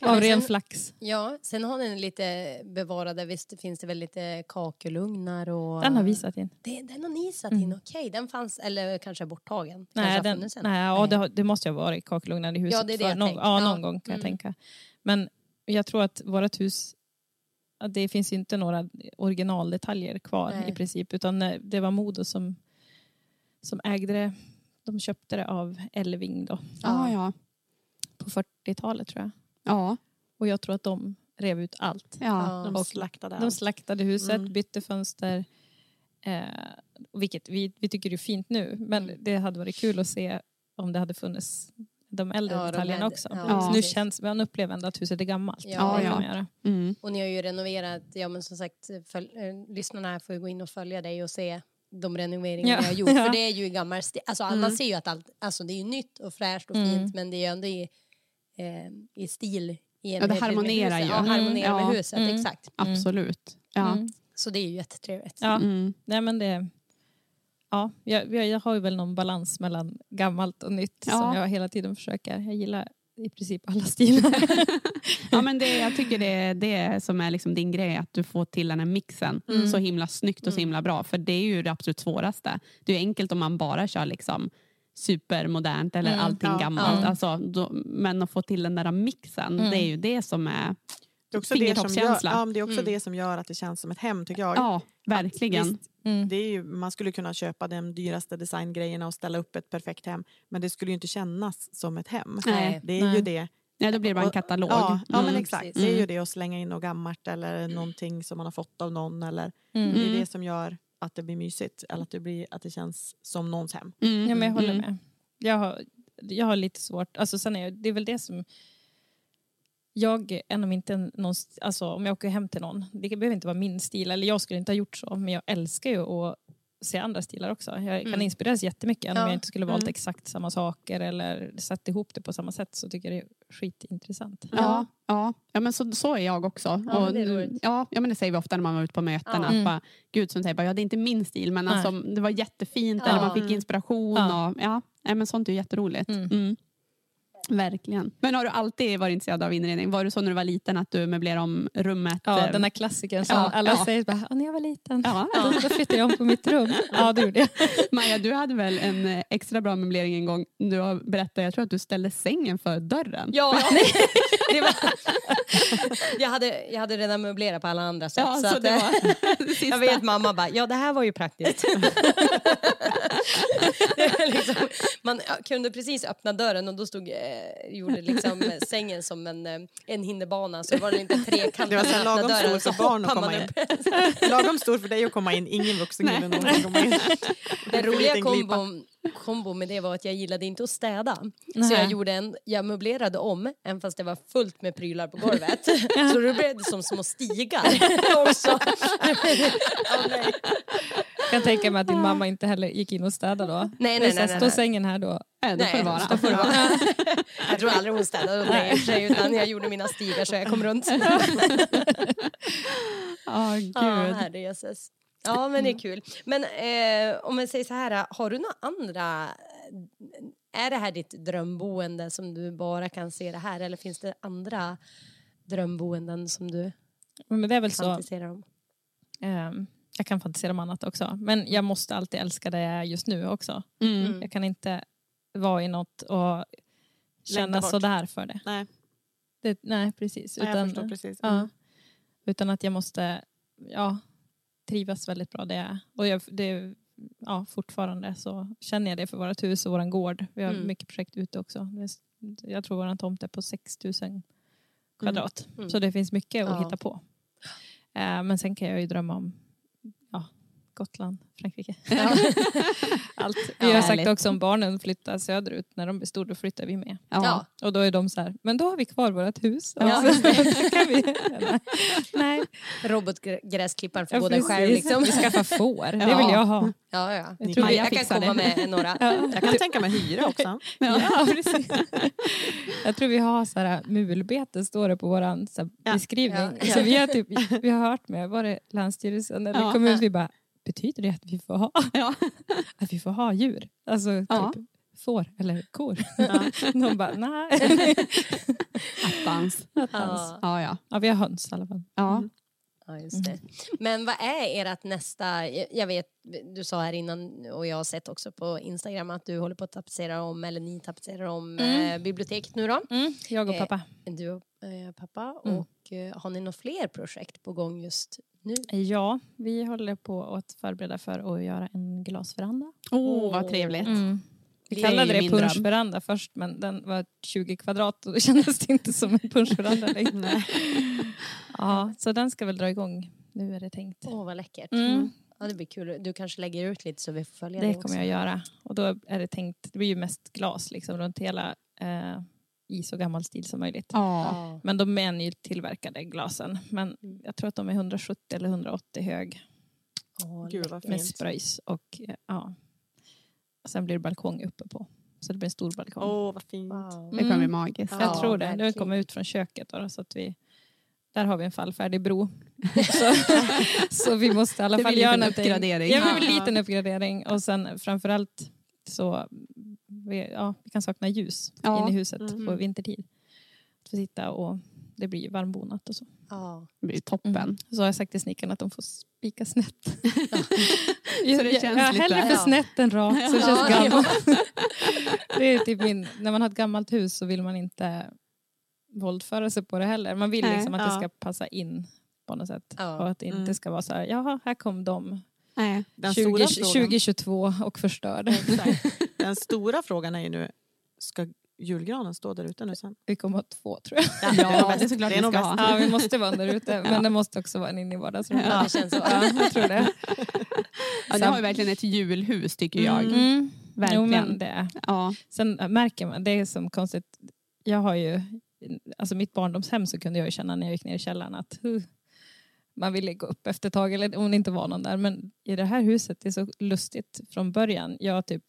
av ren sen- flax. ja, sen har ni lite bevarade, visst finns det väl lite kakelugnar och... Den har vi satt in. Det, den har ni satt Mm. in, okej. Den fanns, eller kanske borttagen. Kanske Nej, den, nej, ja, det, det måste ju ha varit kakelugnar i huset. Ja, det är det för jag någon, tänker. ja, Ja. någon gång kan jag Mm. tänka. Men jag tror att vårt hus, det finns inte några originaldetaljer kvar Nej. i princip. Utan eh, det var Modo som, som ägde det. De köpte det av Elving då, Ja, ja. På 40-talet tror jag. Ja. Och jag tror att de rev ut allt. ja. De slaktade De allt. slaktade huset, Mm. bytte fönster. Eh, vilket vi, vi tycker är fint nu. Men Mm. det hade varit kul att se om det hade funnits de äldre Ja, de detaljerna äldre- också. ja, så nu precis. känns, man upplever ändå att huset är gammalt. Ja, ja. Mm. Och ni har ju renoverat, ja men som sagt, följ, eh, lyssnarna här får ju gå in och följa dig och se de renoveringar Ja. ni har gjort. Ja. För det är ju i gammal sti- alltså Mm. man ser ju att allt, alltså det är ju nytt och fräscht och Mm. fint men det är ju ändå i, eh, i stil i Ja, det harmonerar ju. Ja, Mm. harmonerar Ja. med huset, Mm. exakt. Absolut. Ja. Mm. Så det är ju jättetrevligt. Ja. Mm. Nej, men det, ja, jag, jag, jag har ju väl någon balans mellan gammalt och nytt Ja. som jag hela tiden försöker. Jag gillar i princip alla stilar. [laughs] Ja, men det, jag tycker det är det som är liksom din grej, att du får till den här mixen Mm. så himla snyggt och så himla bra. För det är ju det absolut svåraste. Det är ju enkelt om man bara kör liksom supermodernt eller Mm, allting ja, gammalt. ja. Alltså, då, men att få till den där mixen, Mm. det är ju det som är Det är också, det som, gör, ja, men det är också Mm. det som gör att det känns som ett hem tycker jag. Ja, verkligen. Visst, Mm. det är ju, man skulle kunna köpa de dyraste designgrejerna och ställa upp ett perfekt hem. Men det skulle ju inte kännas som ett hem. Nej. Det är ju Nej. det. Nej, då blir det bara en Och- katalog. Ja, ja men Mm. exakt. precis. Det är ju Mm. det att slänga in något gammalt eller någonting som man har fått av någon. Eller, Mm. Det är Mm. det som gör att det blir mysigt. Eller att det, blir, att det känns som någons hem. Mm. Ja, men jag håller Mm. med. Jag har, jag har lite svårt, alltså sen är jag, det är väl det som jag är nog inte någon, alltså om jag åker hem till någon, det behöver inte vara min stil, eller jag skulle inte ha gjort så, men jag älskar ju att se andra stilar också. Jag kan Mm. inspireras jättemycket, om Ja. jag inte skulle valt Mm. exakt samma saker eller satt ihop det på samma sätt så tycker jag det är skitintressant. Ja, ja. ja men så, så är jag också. Ja, och, det ja, ja, men det säger vi ofta när man var ute på möten. Ja. Att Mm. bara, Gud som säger bara, ja, det är inte min stil men alltså, det var jättefint Ja. eller man fick inspiration. Ja. Och, ja, men sånt är jätteroligt. Mm. Mm. Verkligen. Men har du alltid varit intresserad av inredning? Var det så när du var liten att du möblerade om rummet? Ja, eh, den här klassikern som Ja, alla ja. säger bara, "Ja, när jag var liten, Ja. [laughs] då, då flyttade jag om på mitt rum. [laughs] Ja, det gjorde jag. [laughs] Maja, du hade väl en eh, extra bra möblering en gång. Du har berättat, jag tror att du ställde sängen för dörren. Ja, det var, jag, hade, jag hade redan möblerat på alla andra sätt. Ja, så så att, det eh, var jag vet mamma bara, ja det här var ju praktiskt. liksom, man ja, kunde precis öppna dörren och då stod, eh, gjorde liksom [laughs] sängen som en, eh, en hinderbana så det var inte [laughs] trekant. Det var så lagom dörren, stor så för barn att komma in. [laughs] Lagom stor för dig att komma in, ingen vuxen någonsin komma in. Den roliga kombon, kombo med det var att jag gillade inte att städa. Så Nej. jag, gjorde en, jag möblerade om, även fast det var fullt med prylar på golvet. så då blev det som små stigar också. Åh, nej. Jag kan tänka mig att din mamma inte heller gick in och städade då. Nej, nej, så nej, Står sängen här då? Nej, då får det vara. får det vara. [laughs] jag tror aldrig hon städade åt mig utan jag gjorde mina stigar så jag kom runt. Ja, [laughs] Ja, gud. herrejösses. Ja, men det är kul. Men eh, om jag säger så här, har du några andra... Är det här ditt drömboende som du bara kan se det här eller finns det andra drömboenden som du Men det är väl så. fantiserar om? ehm, jag kan fantisera om annat också. Men jag måste alltid älska det jag är just nu också. Mm. Jag kan inte vara i något och känna sådär för det. Nej, det nej, precis. nej, jag Utan, förstår precis. ja, Mm. utan att jag måste ja, trivas väldigt bra det jag är. Och jag, det, ja, fortfarande så känner jag det för vårt hus och vår gård. Vi har Mm. mycket projekt ute också. Jag tror vår tomt är på 6000 kvadrat. Mm. Så det finns mycket att Ja. hitta på. Eh, men sen kan jag ju drömma om ja, Gotland, Frankrike. [laughs] Allt. Vi Ja, har sagt också om barnen flyttar söderut, när de blir stora då flyttar vi med. Ja. Och då är de så här, men då har vi kvar vårt hus. Ja. Alltså, [laughs] kan vi, [laughs] nej, Robotgräsklipparen får Ja, gå där själv liksom. Vi skaffar får, det Ja. vill jag ha. Ja, ja. Jag tror Jag, vi- jag kan komma det. med några. Jag kan tänka mig hyra också. Ja, precis. Jag tror vi har så här, mulbete, står det på vår Ja. beskrivning. Ja, ja. Så vi har, typ, vi har hört med, var det Länsstyrelsen eller Ja. kommunen, vi bara, betyder det att vi får ha, [laughs] Ja. [laughs] att vi får ha djur? Alltså Ja. typ får eller kor. Ja. [laughs] De bara, nej. Attans. Ja. Ja, ja. Ja, vi har höns i alla fall. ja. Ja, just det. Men vad är ert nästa... Jag vet, du sa här innan och jag har sett också på Instagram att du håller på att tapetsera om, eller ni tapetserar om Mm. eh, biblioteket nu då. Mm, jag och Eh, pappa. Du och eh, pappa. Mm. Och eh, har ni några fler projekt på gång just nu? Ja, vi håller på att förbereda för att göra en glasveranda. Åh, vad trevligt. Mm. Vi kallade det punschveranda först men den var 20 kvadrat och då [laughs] kändes det inte som en punschveranda [laughs] längre. ja, så den ska väl dra igång. Nu är det tänkt. Åh, vad läckert. Mm. Ja, det blir kul. Du kanske lägger ut lite så vi får följa Det det, kommer också. jag göra. Och då är det tänkt, det blir ju mest glas liksom runt hela eh, i så gammal stil som möjligt. Ja. Men de är nytillverkade glasen. Men Mm. jag tror att de är 170 eller 180 hög Åh, Gud, med Fint. spröjs. Och eh, ja. Sen blir det balkong uppe på. Så det blir en stor balkong. Åh, vad fint. Wow. Det kommer bli Mm. magiskt. Jag Ja, tror det. Nu kommer ut från köket då, så att vi där har vi en fallfärdig bro. [laughs] så, så vi måste i alla fall göra en uppgradering. Ja, en liten uppgradering. Och sen framförallt så vi, ja, vi kan sakna ljus Ja. inne i huset Mm. på vintertid. Att få sitta och det blir varmbonat och så. Ja. Det blir toppen. Mm. Så har jag sagt till snickarna att de får spika snett. [laughs] Så det jag, känns jag lite- hellre för Ja. snett än rakt så det Ja, känns ja. gammalt. [laughs] det är typ min, när man har ett gammalt hus så vill man inte våldföra sig på det heller. Man vill Nej, liksom att ja. det ska passa in på något sätt. Ja. Och att det inte Mm. ska vara så här, jaha, här kom de Nej. Den 20, stora, frågan, 2022 och förstörde. Exakt. [laughs] den stora frågan är ju nu, ska julgranen stå där ute nu sen? Vi kommer ha två tror jag. Ja, det är såklart Det är vi ska ha. Ja, vi måste vara där ute. [laughs] Men Ja. det måste också vara en inne i vardagsrummet. Ja, det känns så. Ja, jag tror det. Ja, det har ju verkligen ett julhus tycker jag. Mm. Verkligen. Jo, men det. Ja. Sen märker man, det är som konstigt, jag har ju, alltså mitt barndomshem så kunde jag ju känna när jag gick ner i källaren att huh, man ville gå upp efter ett tag, eller om det inte var någon där. Men i det här huset, det är så lustigt från början. Jag typ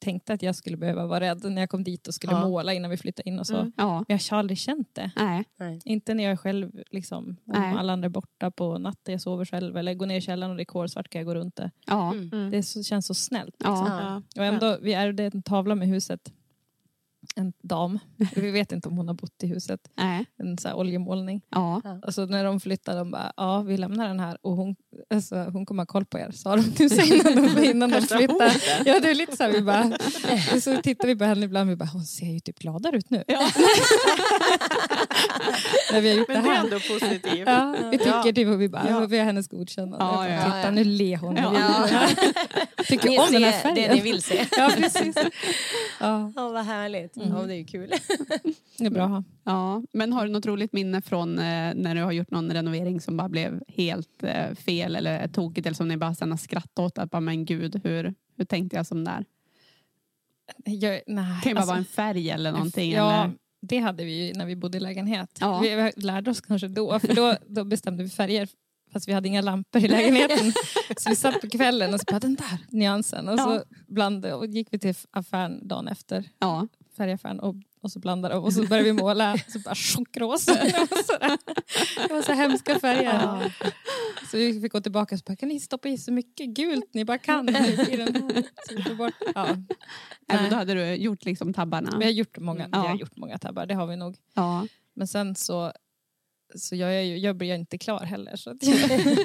tänkte att jag skulle behöva vara rädd när jag kom dit och skulle Ja. måla innan vi flyttade in och så. Mm. Ja. Men jag har aldrig känt det. Nej. Inte när jag är själv, liksom, om Nej. alla andra är borta på natten, jag sover själv eller går ner i källaren och det är kolsvart kan jag gå runt det. Ja. Mm. Det så, känns så snällt. Liksom. Och ändå, vi ärvde en tavla med huset. En dam. [laughs] Vi vet inte om hon har bott i huset. Nej. En så här oljemålning. Ja. Och så när de flyttade, de bara, ja vi lämnar den här och hon, alltså, hon kommer ha koll på er, sa de till sig innan de, innan de flyttade. Ja det är lite så här, vi bara, och så tittar vi på henne ibland, vi bara, hon ser ju typ gladare ut nu. [laughs] när vi har gjort Men det är här. ändå positivt. Ja, vi tycker Ja. typ, och vi bara, Ja. vi har hennes godkännande. Ja, ja, Titta ja. nu ler hon. Ja. Tycker Ni om den här färgen. det ni vill se. [laughs] Ja precis. Ja, Ja, vad härligt. Mm. Ja, det är ju kul. det är bra att ha. Ja, men har du något roligt minne från eh, när du har gjort någon renovering som bara blev helt eh, fel eller tokigt eller som ni bara sen har skrattat åt att bara men gud hur, hur tänkte jag som där? Jag, nej, Det kan ju bara alltså- vara en färg eller någonting. Ja, Eller? det hade vi ju när vi bodde i lägenhet. Ja. Vi lärde oss kanske då, för då, då bestämde vi färger fast vi hade inga lampor i lägenheten. så vi satt på kvällen och så bara den där nyansen. Och så Ja. blandade, och gick vi till affären dagen efter, Ja. Färgaffären och, och så blandade de och så började vi måla så bara chockrosa. [laughs] Det var så, hemska färger. Så vi fick gå tillbaka och så bara, kan ni stoppa i så mycket gult ni bara kan [laughs] i den här? Så bort, ja. Även då hade du gjort liksom tabbarna. Vi har gjort många, Mm. Ja. vi har gjort många tabbar, det har vi nog. Ja. Men sen så, så jag, är ju, jag blir inte klar heller. Så att jag, [laughs]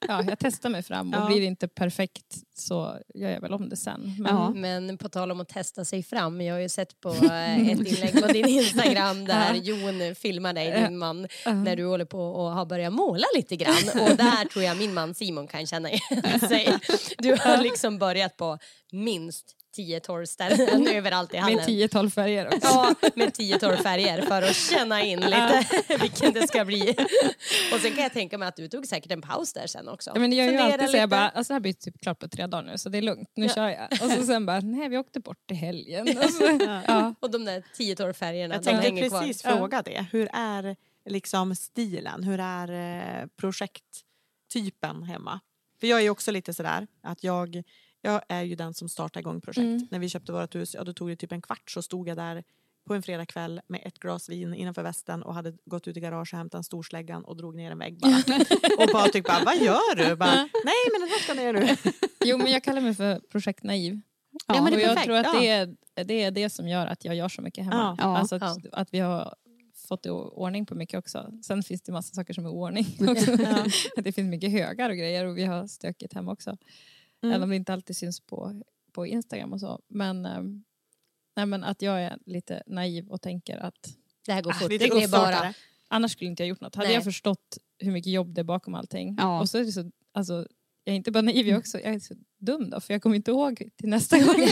[laughs] ja, jag testar mig fram och Ja. blir det inte perfekt så gör jag väl om det sen. Men, Ja. Men på tal om att testa sig fram, jag har ju sett på [laughs] eh, ett inlägg på din Instagram där Jon filmar dig, din man, när du håller på och har börjat måla lite grann. Och där tror jag min man Simon kan känna igen sig. Du har liksom börjat på minst 10-12 ställen [laughs] överallt i hallen. Med 10-12 färger också. Ja, med 10-12 färger för att känna in lite [laughs] vilken det ska bli. Och sen kan jag tänka mig att du tog säkert en paus där sen också. Ja, men jag gör ju alltid så jag bara, alltså det här blir typ klart på tre dagar nu så det är lugnt, nu Ja. kör jag. Och så sen bara, nej vi åkte bort i helgen. [laughs] Och så, ja. Och de där 10-12 färgerna, Jag de tänkte hänger kvar. precis Ja. fråga det. Hur är liksom stilen? Hur är eh, projekttypen hemma? För jag är ju också lite sådär att jag, jag är ju den som startar igång projekt. Mm. När vi köpte vårt hus, ja då tog det typ en kvart så stod jag där på en fredagkväll med ett glas vin innanför västen och hade gått ut i garaget och hämtat en storsläggan och drog ner en vägg bara. [laughs] och Patrik bara, vad gör du? Bara, Nej men den här ska ner nu. [laughs] Jo men jag kallar mig för projektnaiv. Ja, men det är och jag perfekt, tror att ja. det, är, det är det som gör att jag gör så mycket hemma. Ja. Alltså att, Ja. att vi har fått i ordning på mycket också. Sen finns det massa saker som är oordning [laughs] också. det finns mycket högar och grejer och vi har stökigt hemma också. Mm. Även om det inte alltid syns på, på Instagram och så. Men, ehm, nej, men att jag är lite naiv och tänker att Det här går Ah, fort. det är bara... annars skulle inte jag gjort något. Hade Nej. jag förstått hur mycket jobb det är bakom allting. Ja. Och så är det så, alltså, jag är inte bara naiv, jag är också jag är så dum då för jag kommer inte ihåg till nästa gång. [laughs]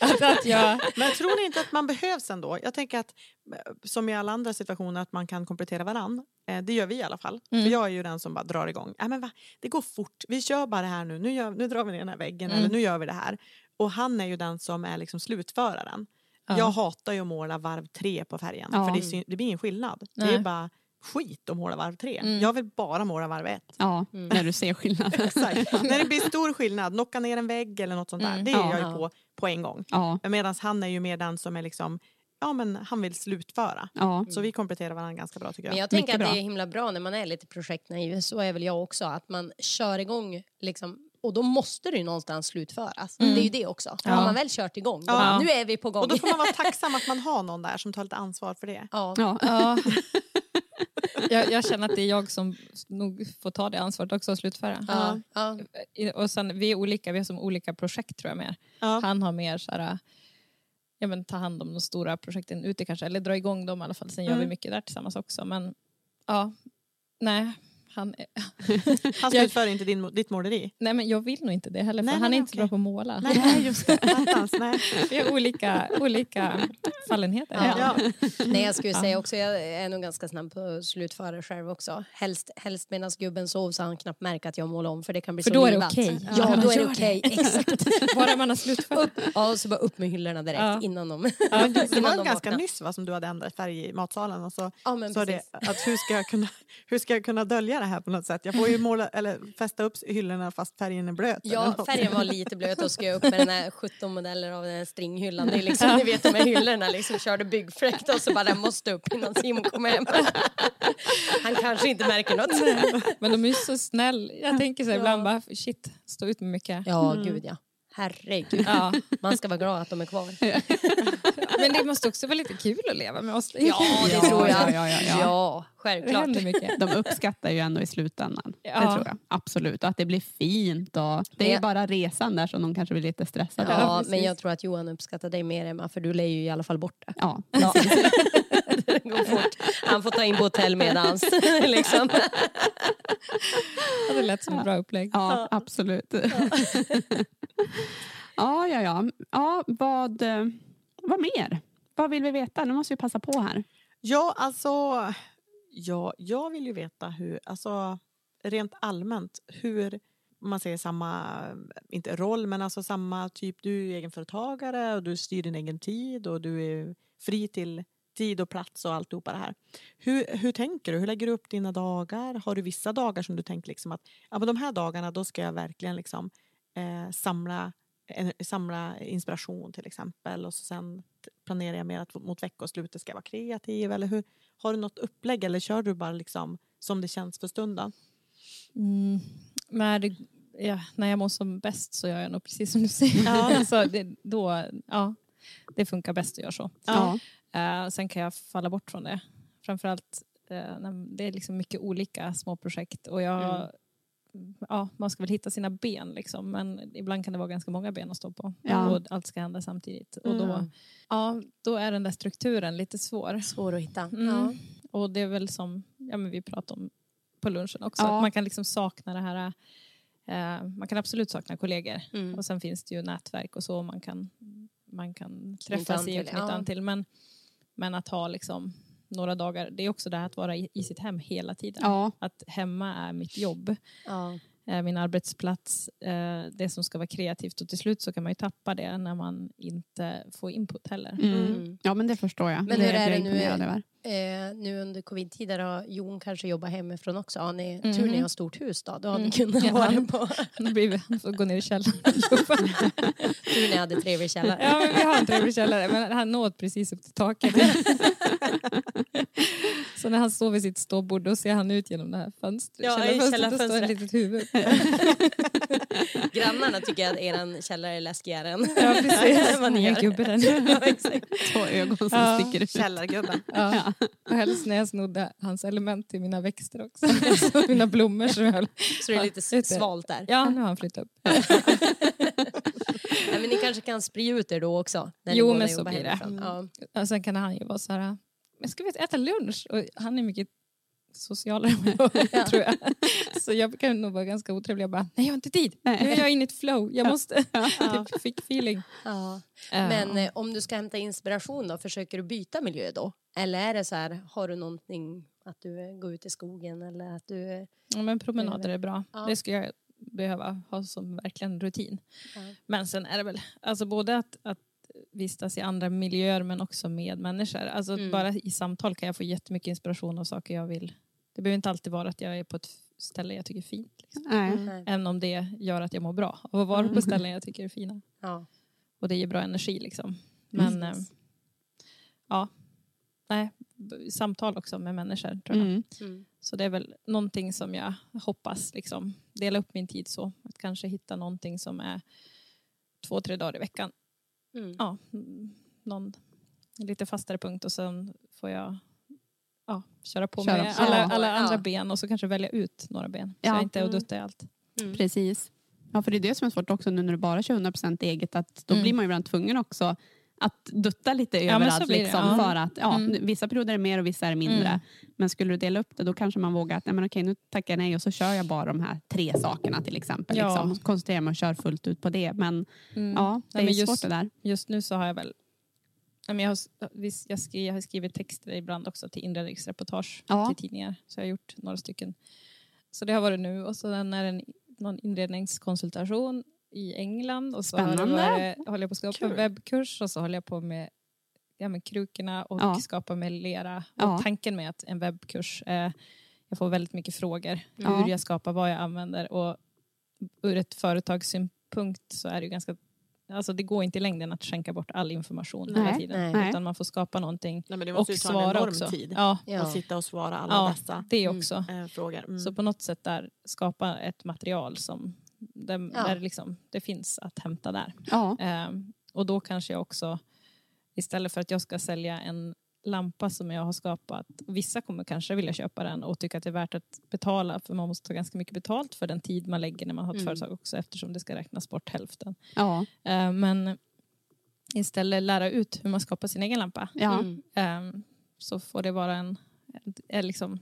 att, att jag, Men tror ni inte att man behövs ändå? Jag tänker att eh, som i alla andra situationer att man kan komplettera varann. Eh, det gör vi i alla fall. Mm. För jag är ju den som bara drar igång. Äh, men va? Det går fort. Vi kör bara det här nu. Nu, gör, nu drar vi ner den här väggen Mm. eller nu gör vi det här. Och han är ju den som är liksom slutföraren. Ja. Jag hatar ju att måla varv tre på färgen. Ja. För det, det blir ingen skillnad. Det är Nej. bara skit att måla varv tre. Mm. Jag vill bara måla varv ett. Ja, Mm. när du ser skillnaden. [laughs] Exakt. [laughs] När det blir stor skillnad, knocka ner en vägg eller något sånt där. Mm. Det är Ja. jag ju Ja. på på en gång. Ja, Medan han är ju mer den som är liksom, ja men han vill slutföra. ja. Så vi kompletterar varandra ganska bra tycker jag. Men jag tänker Mycket att bra. det är himla bra när man är lite projektnaiv, så är väl jag också, att man kör igång liksom, och då måste det ju någonstans slutföras. Mm. Det är ju det också. Ja. Har man väl kört igång, då, Ja. nu är vi på gång. Och då får man vara [laughs] tacksam att man har någon där som tar lite ansvar för det. ja. ja. Ja, jag, jag känner att det är jag som nog får ta det ansvaret också och slutföra. Ja. Ja. Och sen, vi är olika, vi har som olika projekt tror jag mer. Ja. Han har mer så här, ja, men, ta hand om de stora projekten ute kanske, eller dra igång dem i alla fall. Sen gör Mm. vi mycket där tillsammans också. Men ja, nej. Han, är- [laughs] Han Jag- slutför inte din, ditt måleri. nej men jag vill nog inte det heller för Nej, han är nej, inte okej. bra på att måla. Nej just det. [laughs] Nej. Vi har olika, olika fallenheter. Ja. Ja. Nej, jag skulle Ja. säga också, jag är nog ganska snabb på att slutföra själv också. Helst, helst medan gubben sov så han knappt märker att jag målar om för det kan bli För så då är det livat. okej. Ja, Ja, då är det det. okej. [laughs] Exakt. Bara man har slutfört. Ja, och så bara upp med hyllorna direkt Ja. innan de, Ja, det var de ganska nyss va, som du hade ändrat färg i matsalen och så Ja, men sa det precis. att hur ska, jag kunna, hur ska jag kunna dölja det här på något sätt? Jag får ju måla, eller fästa upp hyllorna fast färgen är blöt. Ja, färgen var lite blöt och ska jag upp med den här 17 modeller av den här stringhyllan. Det är liksom, ni vet de här hyllorna liksom körde byggfläkt och så bara den måste upp innan Simon kommer hem. Han kanske inte märker något. Men de är ju så snäll. Jag tänker så här ibland bara, shit, stå ut med mycket. Ja, gud ja. Herregud. Ja. Man ska vara glad att de är kvar. Men det måste också vara lite kul att leva med oss. Ja, det Ja, tror jag. ja, ja, ja, det självklart. De uppskattar ju ändå i slutändan. Det Ja. tror jag. Absolut. Och att det blir fint. Och det är bara resan där som de kanske blir lite stressade. Ja, precis. men jag tror att Johan uppskattar dig mer Emma, för du lär ju i alla fall bort det. Ja. [laughs] Ja. det går fort. Han får ta in på hotell medans. [laughs] liksom. Ja, det lät som ett bra upplägg. Ja, absolut. [laughs] ja, ja, ja. ja vad, eh, vad mer? Vad vill vi veta? Nu måste vi passa på här. Ja, alltså, ja, jag vill ju veta hur, alltså rent allmänt, hur man säger samma, inte roll, men alltså samma typ, du är egenföretagare och du styr din egen tid och du är fri till tid och plats och alltihopa det här. Hur, hur tänker du? Hur lägger du upp dina dagar? Har du vissa dagar som du tänker liksom att ja, men de här dagarna då ska jag verkligen liksom, eh, samla, en, samla inspiration till exempel och så sen planerar jag mer att mot veckoslutet ska jag vara kreativ eller hur? Har du något upplägg eller kör du bara liksom som det känns för stunden? Mm. När, det, ja, när jag mår som bäst så gör jag nog precis som du säger. Ja. [laughs] så det, då, ja, det funkar bäst att göra så. Ja. Eh, sen kan jag falla bort från det. Framförallt, uh, när det är liksom mycket olika små projekt och jag, ja, man ska väl hitta sina ben liksom, men ibland kan det vara ganska många ben att stå på Ja. och allt ska hända samtidigt. Och då, Mm. ja, då är den där strukturen lite svår. Svår att hitta. Mm. Ja. Och det är väl som ja, men vi pratade om på lunchen också, Ja. att man kan liksom sakna det här eh, man kan absolut sakna kollegor Mm. och sen finns det ju nätverk och så man kan, man kan träffas i och knyta an till. Men, men att ha liksom några dagar, det är också det här att vara i, i sitt hem hela tiden. Ja, Att hemma är mitt jobb, Ja. eh, min arbetsplats, eh, det som ska vara kreativt och till slut så kan man ju tappa det när man inte får input heller. mm. Mm. ja men det förstår jag. Men hur är det nu? Eh, nu under covid-tider har Jon kanske jobbat hemifrån också. Har ni Mhm. tur ni har stort hus då? Då har ni Mm. kunnat Ja. vara på. [laughs] Då blir vi, får gå ner i källaren. [laughs] tur ni hade trevlig källare. Ja, men vi har en trevlig källare, men han når precis upp till taket. [laughs] så när han står vid sitt ståbord då ser han ut genom det här fönstret. Ja, i källarfönstret, då står ett källarfönstret. litet huvud. [laughs] Grannarna tycker att er källare är läskigare än Ja, precis. [laughs] vad ni Ingen gör. gubbe den. [laughs] Ja, exakt. Två ögon som Ja. sticker ut. Källargubben. Ja. Och helst när jag snodde hans element till mina växter också. Så mina blommor som jag. Så det är lite svalt där. Ja, nu har han flyttat upp. Nej, men ni kanske kan sprida ut er då också? När Jo, men så blir det. hemifrån. Ja. Och sen kan han ju vara så här, men ska vi äta lunch? Och han är mycket socialare än [laughs] jag är, tror jag. Så jag kan nog vara ganska otrevlig. Jag bara, nej jag har inte tid. Nu är jag inne i ett flow. Jag måste. [laughs] Typ fick feeling. Ja. Men eh, om du ska hämta inspiration då, försöker du byta miljö då? Eller är det så här, har du någonting att du eh, går ut i skogen eller att du... eh, ja, men promenader är bra. Ja. Det skulle jag behöva ha som verkligen rutin. Ja. Men sen är det väl alltså både att, att vistas i andra miljöer men också med människor. Alltså Mm. bara i samtal kan jag få jättemycket inspiration av saker jag vill. Det behöver inte alltid vara att jag är på ett ställe jag tycker är fint. Liksom. Nej. Nej. Även om det gör att jag mår bra. Och vara på ställen jag tycker är fina. Ja. Och det ger bra energi liksom. Men eh, ja, nej, samtal också med människor tror jag. Mm. Mm. Så det är väl någonting som jag hoppas liksom dela upp min tid så. Att kanske hitta någonting som är två, tre dagar i veckan. Mm. Ja, mm, någon lite fastare punkt och sen får jag ja, köra på Köra med på. alla, alla Ja. andra ben och så kanske välja ut några ben. Så Ja. jag inte är och Mm. duttar i allt. Mm. Precis. Ja, för det är det som är svårt också nu när du bara kör 100% eget. Att då Mm. blir man ju ibland tvungen också att dutta lite Ja, överallt. liksom, ja. för att, ja, Mm. Vissa perioder är mer och vissa är mindre. Mm. Men skulle du dela upp det då kanske man vågar att nej, men okej, nu tackar jag nej och så kör jag bara de här tre sakerna till exempel. Ja. Liksom, koncentrerar mig och kör fullt ut på det. Men Mm. ja, det Nej, är just- svårt det där. Just nu så har jag väl jag, har, jag, skri, jag har skrivit texter ibland också till inredningsreportage Ja. till tidningar. Så jag har gjort några stycken. Så det har varit nu och sen är det en, någon inredningskonsultation i England. Och så har det Spännande. varit, håller jag på att skapa Kul. en webbkurs och så håller jag på med, ja, med krukorna och Ja. skapa med lera. Ja. Och tanken med att en webbkurs är jag får väldigt mycket frågor. Ja. Hur jag skapar, vad jag använder. Och ur ett företagssynpunkt så är det ju ganska Alltså det går inte i längden att skänka bort all information hela Nej, tiden. nej. Utan man får skapa någonting Nej, men det och måste ju ta en svara enorm också. tid. Ja. Att sitta och svara alla ja dessa det också. eh, frågor. Mm. Så på något sätt där skapa ett material som där, Ja. där liksom, det finns att hämta där. Ja. Ehm, och då kanske jag också, istället för att jag ska sälja en lampa som jag har skapat, vissa kommer kanske vilja köpa den och tycka att det är värt att betala för man måste ta ganska mycket betalt för den tid man lägger när man har ett Mm. företag också eftersom det ska räknas bort hälften. Ja. Ehm, men istället lära ut hur man skapar sin egen lampa. Ja. Mm. Ehm, så får det vara en, en, en liksom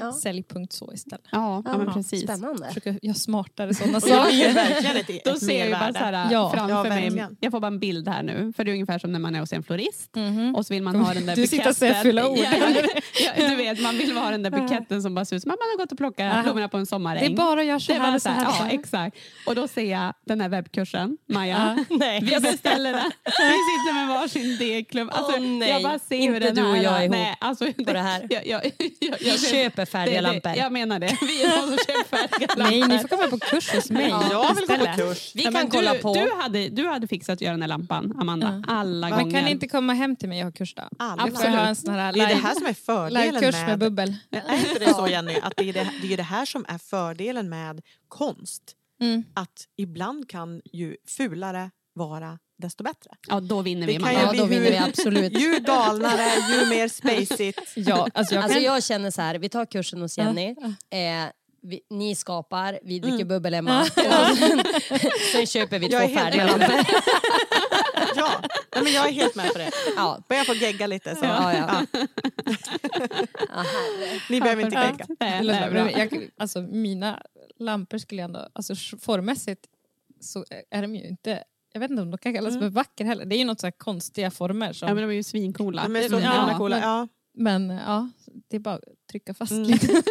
Ja. säljpunkt så istället. Ja, ja, men precis. Spännande. Försöka göra smartare [laughs] sådana Och det saker. Då ser jag bara så här, Ja. framför Ja, mig. Jag får bara en bild här nu. För det är ungefär som när man är hos en florist. Mhm. Och så vill man ha den där Du sitter och säger buketten. fulla ord. [laughs] Ja, ja, du vet, man vill ha den där buketten som bara ser ut som att man har gått och plockat Aha. blommorna på en Det sommaräng. är bara att göra så Det är här. bara Så så här, ja, exakt. Och då ser jag den här webbkursen, Maja. Nej. Vi beställer den. Vi sitter med varsin degklubb. Alltså, Åh, nej. Jag bara ser hur Inte den du och jag ihop nej, alltså, på det här. [laughs] Jag, jag, jag, jag, köper färdiga det, lampor. det, Jag menar det. Vi är de som köper färdiga lampor. Nej, ni får komma på kurs hos mig. Jag vill gå på kurs. Vi Ja, kan kolla du, på. Du hade, du hade fixat att göra den här lampan, Amanda, alla Men gånger. kan ni inte komma hem till mig och ha kurs då? Får jag ha en sån här Det är det live, här som är fördelen livekurs med med... bubbel? Är inte det så Jenny? Att det är det, det är det här som är fördelen med konst. Mm. Att ibland kan ju fulare vara desto bättre. Ja, då vinner Det vi. kan Ja, då vinner hur- vi absolut. [laughs] Ju galnare, ju mer spacigt. [laughs] Ja, alltså jag Alltså jag känner så här, vi tar kursen hos Jenny. Eh, vi, ni skapar, vi dricker Mm. bubbel Emma. Och sen, [laughs] sen köper vi två färdiga lampor. Ja, Nej, men jag är helt med på det. Ja. Börjar få gegga lite så. Ja, ja. Ja. Ja, herre. Ni behöver inte gegga. Nej, nej, jag, alltså, mina lampor skulle jag ändå, alltså formmässigt så är de ju inte, jag vet inte om de kan kallas för vacker heller. Det är ju något så här konstiga former. Som, Ja, men de är ju svincoola. De är så Ja, coola. men- Ja. Men ja, det är bara att trycka fast Mm. lite. [laughs]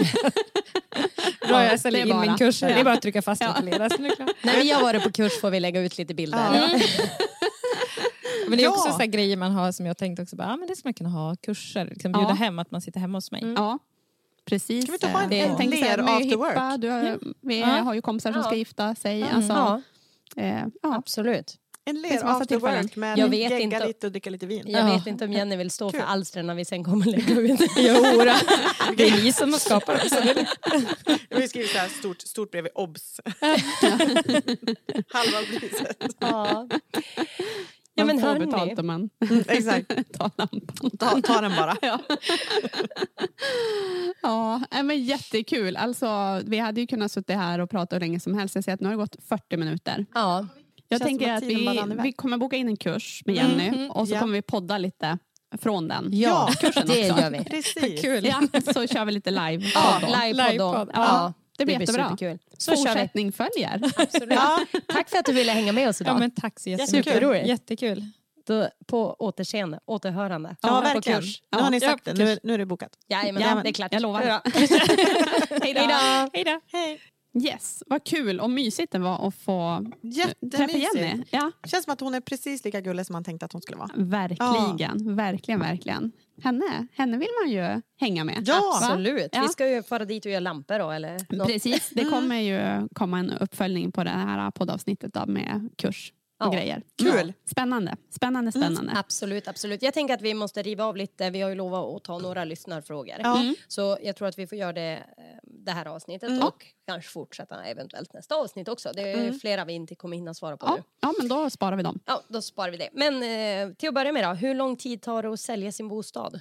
Bra, jag det säljer är in min bara. kurs. Det Ja. är bara att trycka fast Ja. lite. När vi har varit på kurs får vi lägga ut lite bilder. Ja. [laughs] Men det är Ja. också så här grejer man har som jag tänkte också, bara, ah, men det ska man kunna ha kurser. Liksom bjuda Ja. hem att man sitter hemma hos mig. Ja, precis. Ska vi inte ha en- Det- en här ler after work? hippa, Du har, vi Ja. har ju kompisar som Ja. ska gifta sig. Mm. Alltså, eh, ja. absolut. En ler after tillfällen. work med Jag vet gegga inte- lite och dricka lite vin. Jag Ja. vet inte om Jenny vill stå för alstren när vi sen kommer lägga ut. [laughs] Jo, det är ni som har skapat dem. så det är- [laughs] Vi skriver så här stort, stort bredvid obs. [laughs] Halva priset. Ja. Ja, men får betalt om man Exakt. [laughs] tar lampan. Ta, ta den bara. [laughs] Ja. ja, men jättekul. Alltså, vi hade ju kunnat sitta här och prata hur länge som helst. Jag ser att nu har det gått 40 minuter. Ja. Jag Känns tänker att vi, vi kommer boka in en kurs med Jenny Mhm. och så Ja. kommer vi podda lite från den. Ja, kursen det också. gör vi. [laughs] Precis. Kul. Ja, så kör vi lite live. Ja, livepodd då. Livepodd. Ja, det blir jättebra. superkul. Så. Fortsättning följer. [laughs] Absolut. Ja. Tack för att du ville hänga med oss idag. Ja, men tack så jättemycket. Superroligt. Jättekul. Då, på återseende, återhörande. Ja, på verkligen. kurs. Nu har ni Ja, sagt det. Nu, nu är det bokat. Jajamän, Ja, det är klart. jag lovar. [laughs] [laughs] Hej då. Hej då. Yes, vad kul och mysigt det var att få träffa Jenny. Ja, Känns som att hon är precis lika gullig som man tänkte att hon skulle vara. verkligen, verkligen, verkligen. Henne, henne vill man ju hänga med. Ja. Va? Absolut. Ja. Vi ska ju fara dit och göra lampor då, eller? något. Precis, det kommer ju komma en uppföljning på det här poddavsnittet då med kurs och Ja. grejer. Kul. Spännande, spännande, spännande. Absolut, absolut. Jag tänker att vi måste riva av lite. Vi har ju lovat att ta några lyssnarfrågor. Ja. Mm. Så jag tror att vi får göra det eh, det här avsnittet Mm. och kanske fortsätta eventuellt nästa avsnitt också. Det är Mm. flera vi inte kommer hinna svara på Ja, nu. ja, men då sparar vi dem. Ja, då sparar vi det. Men eh, till att börja med då, hur lång tid tar det att sälja sin bostad?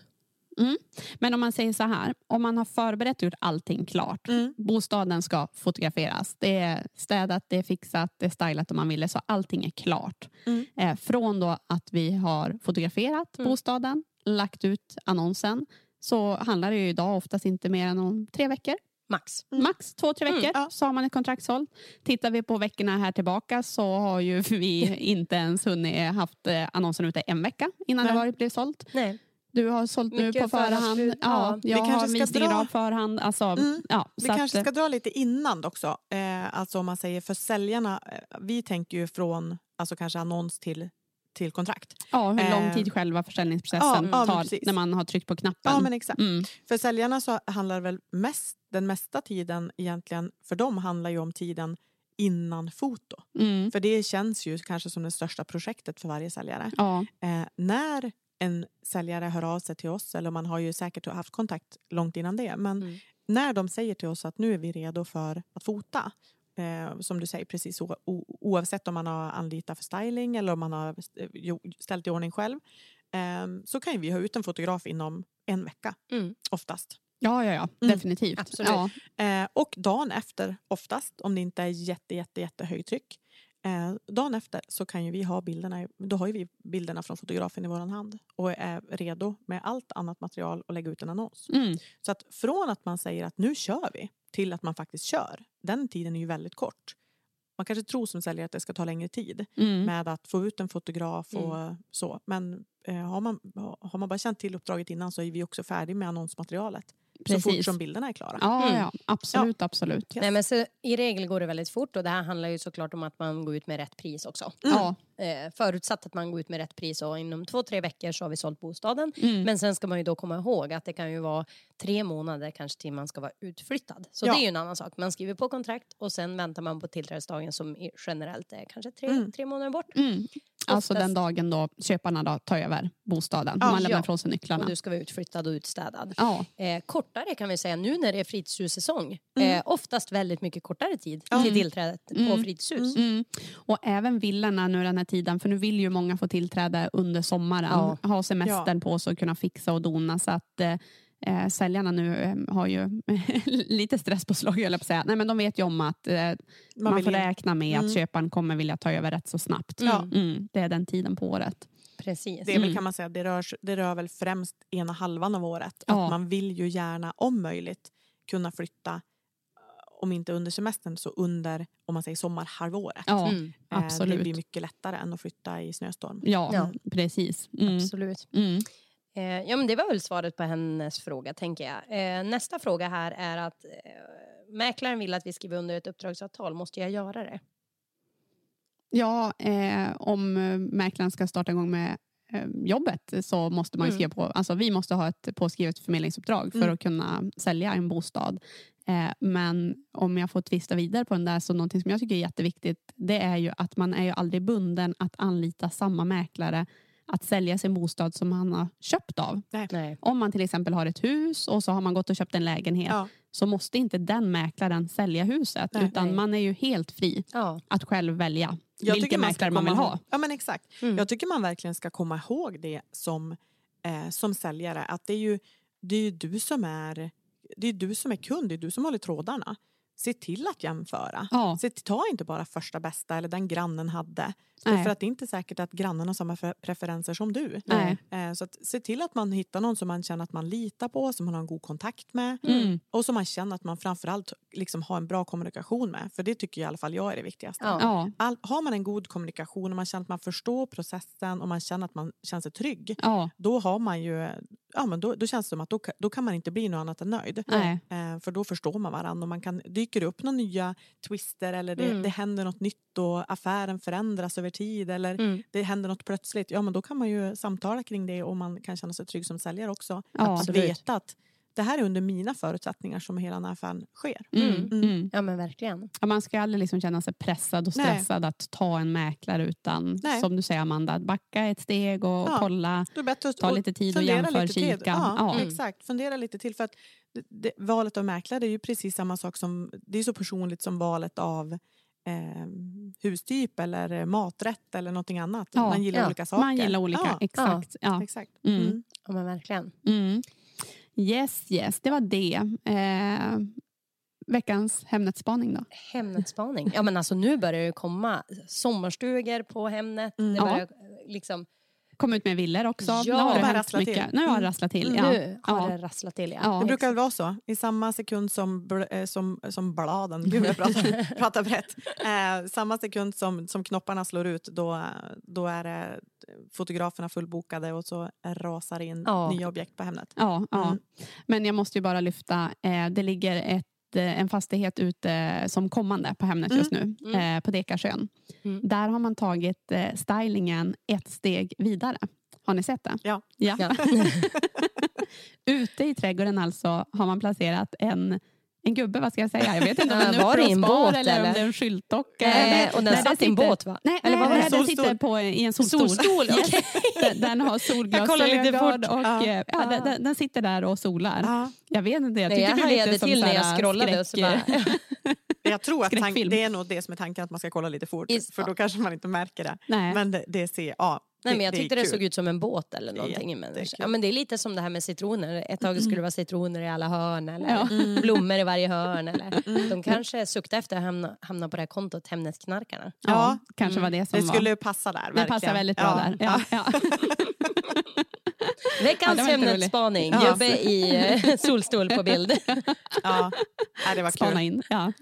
Men om man säger så här, om man har förberett och gjort allting klart. Mm. Bostaden ska fotograferas. Det är städat, det är fixat, det är stylat om man ville. Så allting är klart. Mm. Eh, från då att vi har fotograferat Mm. bostaden, lagt ut annonsen. Så handlar det ju idag oftast inte mer än om tre veckor. Max. Mm. Max två, tre Mm, veckor ja. så har man ett kontrakt sålt. Tittar vi på veckorna här tillbaka så har ju [laughs] vi inte ens hunnit haft eh, annonsen ute en vecka innan Nej. det var, blev sålt. Nej. Du har sålt nu på förhand. Ja, Ja. Vi jag kanske har ska dra- av förhand. Alltså, Mm. ja, Vi så att, kanske ska dra lite innan också. Eh, alltså om man säger för säljarna. Eh, vi tänker ju från alltså kanske annons till, till kontrakt. Ja, hur lång Eh, tid själva försäljningsprocessen ja, ja, tar precis. när man har tryckt på knappen. Ja men exakt. Mm. För säljarna så handlar väl mest, den mesta tiden egentligen, för dem handlar ju om tiden innan foto. Mm. För det känns ju kanske som det största projektet för varje säljare. Ja. Eh, när en säljare hör av sig till oss, eller man har ju säkert haft kontakt långt innan det, men Mm. när de säger till oss att nu är vi redo för att fota, eh, som du säger, precis oavsett om man har anlitat för styling eller om man har eh, ställt i ordning själv, eh, så kan ju vi ha ut en fotograf inom en vecka, Mm. oftast. ja, ja, ja. Mm. definitivt. Absolut. Ja. Eh, och dagen efter, oftast, om det inte är jätte, jätte, jätte högtryck, eh, dagen efter så kan ju vi ha bilderna, då har vi bilderna från fotografen i våran hand och är redo med allt annat material och lägga ut en annons. Mm. Så att från att man säger att nu kör vi till att man faktiskt kör, den tiden är ju väldigt kort. Man kanske tror som säljare att det ska ta längre tid Mm. med att få ut en fotograf och så. Men eh, har, man, har man bara känt till uppdraget innan så är vi också färdiga med annonsmaterialet. Så fort Precis. som bilderna är klara. Ja, Mm. ja, absolut, absolut. Yes. Nej, men så, I regel går det väldigt fort och det här handlar ju såklart om att man går ut med rätt pris också. Ja. Eh, förutsatt att man går ut med rätt pris och inom två, tre veckor så har vi sålt bostaden. Mm. Men sen ska man ju då komma ihåg att det kan ju vara tre månader kanske till man ska vara utflyttad. Så Ja. det är ju en annan sak. Man skriver på kontrakt och sen väntar man på tillträdesdagen som generellt är kanske tre, Mm. tre månader bort. Mm. Alltså den dagen då köparna då tar över bostaden. Ja. man lämnar Ja. ifrån sig nycklarna. Och du ska vara utflyttad och utstädad. Ja, Eh, kortare kan vi säga nu när det är fritidshussäsong. Mm. Eh, oftast väldigt mycket kortare tid Ja. till tillträdet på Mm. fritidshus. Mm. Och även villorna nu den här tiden, för nu vill ju många få tillträde under sommaren. Ha semestern på sig och kunna fixa och dona. Så att eh, eh, säljarna nu eh, har ju [laughs] lite stresspåslag, jag på säga. Nej, men de vet ju om att eh, man, vill får räkna med Mm. att köparen kommer vilja ta över rätt så snabbt. Ja. Mm, det är den tiden på året. Precis. Det är väl Mm. kan man säga, det rör, det rör väl främst ena halvan av året. Ja. Att man vill ju gärna, om möjligt, kunna flytta eh, om inte under semestern så under, om man säger sommarhalvåret. Ja, Mm. Eh, absolut. Det blir mycket lättare än att flytta i snöstorm. Ja, Ja. precis. Mm. Absolut. Mm. Eh, ja, men det var väl svaret på hennes fråga, tänker jag. Eh, nästa fråga här är att eh, mäklaren vill att vi skriver under ett uppdragsavtal. Måste jag göra det? Ja, eh, om eh, mäklaren ska starta igång med eh, jobbet så måste man ju Mm. skriva på, alltså vi måste ha ett påskrivet förmedlingsuppdrag för Mm. att kunna sälja en bostad. Eh, men om jag får tvista vidare på den där så någonting som jag tycker är jätteviktigt det är ju att man är ju aldrig bunden att anlita samma mäklare att sälja sin bostad som man har köpt av. Nej. Om man till exempel har ett hus och så har man gått och köpt en lägenhet Ja. så måste inte den mäklaren sälja huset Nej. utan Nej. man är ju helt fri Ja. att själv välja Jag vilken man mäklare man vill ha. Ja men exakt. Mm. Jag tycker man verkligen ska komma ihåg det som, eh, som säljare. Att det är ju det är ju du som är det är du som är kund, det är du som håller trådarna. Se till att jämföra. Ja. Se, ta inte bara första bästa eller den grannen hade. För att det är inte säkert att grannen har samma pre- preferenser som du. Nej. Eh, Så att se till att man hittar någon som man känner att man litar på, som man har en god kontakt med. Mm. Och som man känner att man framförallt liksom har en bra kommunikation med. För det tycker i alla fall jag är det viktigaste. Ja, All, har man en god kommunikation och man känner att man förstår processen och man känner att man känner sig trygg. ja, Då har man ju, ja men då, då känns det som att då, då kan man inte bli något annat än nöjd. Eh, för då förstår man varandra och man kan, dyker det upp några nya twister eller det, Mm. det händer något nytt och affären förändras över tid eller Mm. det händer något plötsligt. Ja men då kan man ju samtala kring det och man kan känna sig trygg som säljare också. Ja. att Absolut. veta att det här är under mina förutsättningar som hela den här affären sker. Mm. Mm. Mm. ja, men verkligen. Ja, man ska aldrig liksom känna sig pressad och Nej. stressad att ta en mäklare utan, Nej. som du säger Amanda, att backa ett steg och Ja. kolla. Ta lite tid och fundera jämför, lite till. kika. Ja, Ja. Mm. Exakt, fundera lite till. För att det, det, valet av mäklare är ju precis samma sak som, det är så personligt som valet av eh, hustyp eller maträtt eller någonting annat. Ja, Man gillar ja. olika saker. Man gillar olika, Ja, exakt. Ja. exakt. Mm. Mm. Ja, men verkligen. Mm. Yes, yes, det var det. Eh, veckans Hemnetspaning då? Hemnetspaning. Ja, men alltså, nu börjar det komma sommarstugor på Hemnet. Mm. Det Ja. börjar, eh, liksom, Kom ut med villor också. Ja, nu har det rasslat till. mycket. Nu har det Mm. rasslat till. Ja. Nu har Ja. det rasslat till. Ja. Ja. Det brukar väl vara så. I samma sekund som, eh, som, som bladen, gud jag pratar, [laughs] pratar brett. Eh, samma sekund som, som knopparna slår ut då, då är det fotograferna fullbokade och så rasar in Ja. nya objekt på Hemnet. Ja, ja. Mm. Men jag måste ju bara lyfta, eh, det ligger ett en fastighet ute som kommande på Hemnet just nu, eh, på Dekarsön. Mm. Där har man tagit eh, stylingen ett steg vidare. Har ni sett det? Ja. ja. Ja. [laughs] Ute i trädgården alltså har man placerat en en gubbe, vad ska jag säga? Jag vet inte om [laughs] det är en var det en båt, eller, om eller? det är en skyltdocka. Eh, och den Nej, satt i en båt, va? Nej, Eller nej, vad var nej, det? den sitter på, i en solstol. Solstol, [laughs] okej. Den, den har solglasögon och Ja. eh, ja, den, den, den sitter där och solar. Ja. Jag vet inte, jag Nej, tycker jag det är hajade lite som till när jag scrollade och så bara... [laughs] Jag tror att tank, Skräckfilm. det är nog det som är tanken, att man ska kolla lite fort. Is- för då kanske man inte märker det. Nej. Men det, det ser, ja. Nej, men jag det tyckte det, såg ut som en båt eller någonting. Men, ja, men det är lite som det här med citroner. Ett tag skulle det vara citroner i alla hörn eller Ja. blommor i varje hörn. Eller. De kanske suktar efter att hamna, hamna på det här kontot Hemnetknarkarna. Ja, Ja. kanske var det som Det var. skulle passa där. det verkligen. passar väldigt bra där. Ja, ja. Veckans [laughs] Ja, det. Ja. Gubbe i eh, solstol på bild. Ja. Det var Spana kul. in. Ja.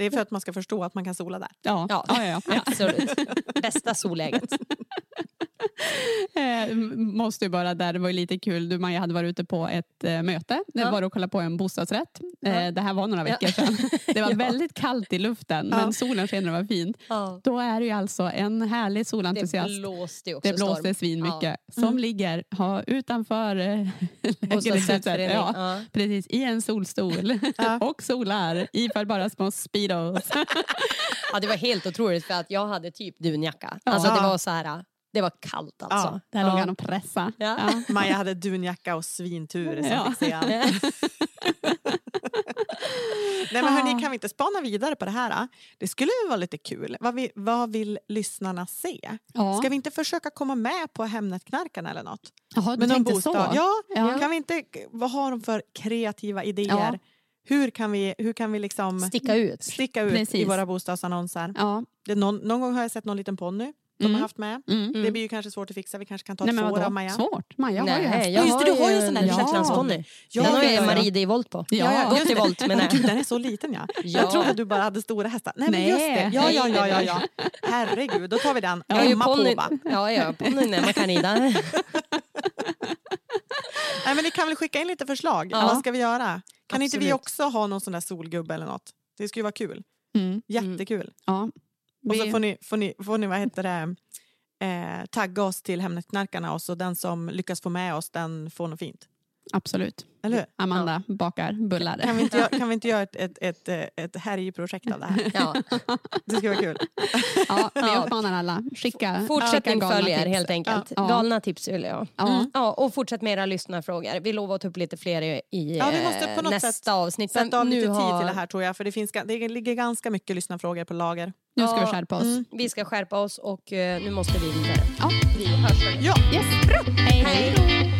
Det är för att man ska förstå att man kan sola där. Ja. Ja. Ja. Ja, ja, [laughs] Absolut. Bästa solläget. [laughs] Eh, måste ju bara där, det var ju lite kul, du Maja hade varit ute på ett eh, möte, det Ja. var att kolla på en bostadsrätt. Eh, Ja. det här var några Ja. veckor sedan. [laughs] Det var Ja. väldigt kallt i luften men solen sken och det var fint. Ja. Då är det ju alltså en härlig Det solentusiast. blåste ju också Det blåste storm. svin mycket. Ja. Som ligger ha, utanför eh, Bostadsrättsförening. ja, Ja. precis, i en solstol Ja. [laughs] och solar iför bara små speedos. [laughs] Ja, det var helt otroligt för att jag hade typ dunjacka. Ja. Alltså det var så här, det var kallt alltså. Ja. Där låg Ja. han och pressade. Ja. Ja. Maja hade dunjacka och svintur som Ja. Nej men hörni, kan vi inte spana vidare på det här? då? Det skulle ju vara lite kul. Vad, vi, vad vill lyssnarna se? Ja. Ska vi inte försöka komma med på Hemnetknarkarna eller något? Jaha, du Men tänkte bostad. så? Ja, Ja. kan vi inte, vad har de för kreativa idéer? Ja. Hur kan vi, hur kan vi liksom Sticka ut. sticka ut i våra bostadsannonser? Ja. Det någon, någon gång har jag sett någon liten ponny de Mm. har haft med. Mm. Det blir ju kanske svårt att fixa. Vi kanske kan ta Nej, ett får av Maja. Svårt? Maja har ju Nej, jag Just det, du har ju en sån där en Shetlandsponny. Ja, Den har ja, ju ja. Marie i volt på. Ja, Ja, Gått i volt menar jag. den är så liten ja. Ja. Jag trodde du bara hade stora hästar. Nej, men Nej. just det. Ja, ja, ja, ja, ja. Nej, Herregud, då tar vi den. Ju Emma på va? Ja, ja, ponnyn Emma kan rida. Nej, men ni kan väl skicka in lite förslag. Ja. Vad ska vi göra? Kan inte vi Absolut. också ha någon sån där solgubbe eller något? Det skulle vara kul. Mm. Jättekul. Ja. Och så får ni, får ni, får ni vad heter det, eh, tagga oss till Hemnetknarkarna och så den som lyckas få med oss den får något fint. Absolut. Eller hur? Amanda bakar bullar. Kan vi inte, göra- kan vi inte göra ett, ett, ett, eh, ett härjprojekt av det här? Ja. [laughs] Det skulle vara kul. Ja, vi Ja. uppmanar alla. Skicka, Fortsättning skicka följer tips. helt enkelt. Ja. Galna tips vill jag. Ja. Mm. Ja, och fortsätt med era lyssnarfrågor. Vi lovar att ta upp lite fler i, Ja, vi måste på eh, något nästa sätt avsnitt. Sätta av nu lite tid har- till det här tror jag. För det, finns, det ligger ganska mycket lyssnarfrågor på lager. Nu ska vi Ja, skärpa oss. mm. Vi ska skärpa oss och eh, nu måste vi vidare. Ja. Vi hörs. Ja. Yes. Bra. Hej, hej.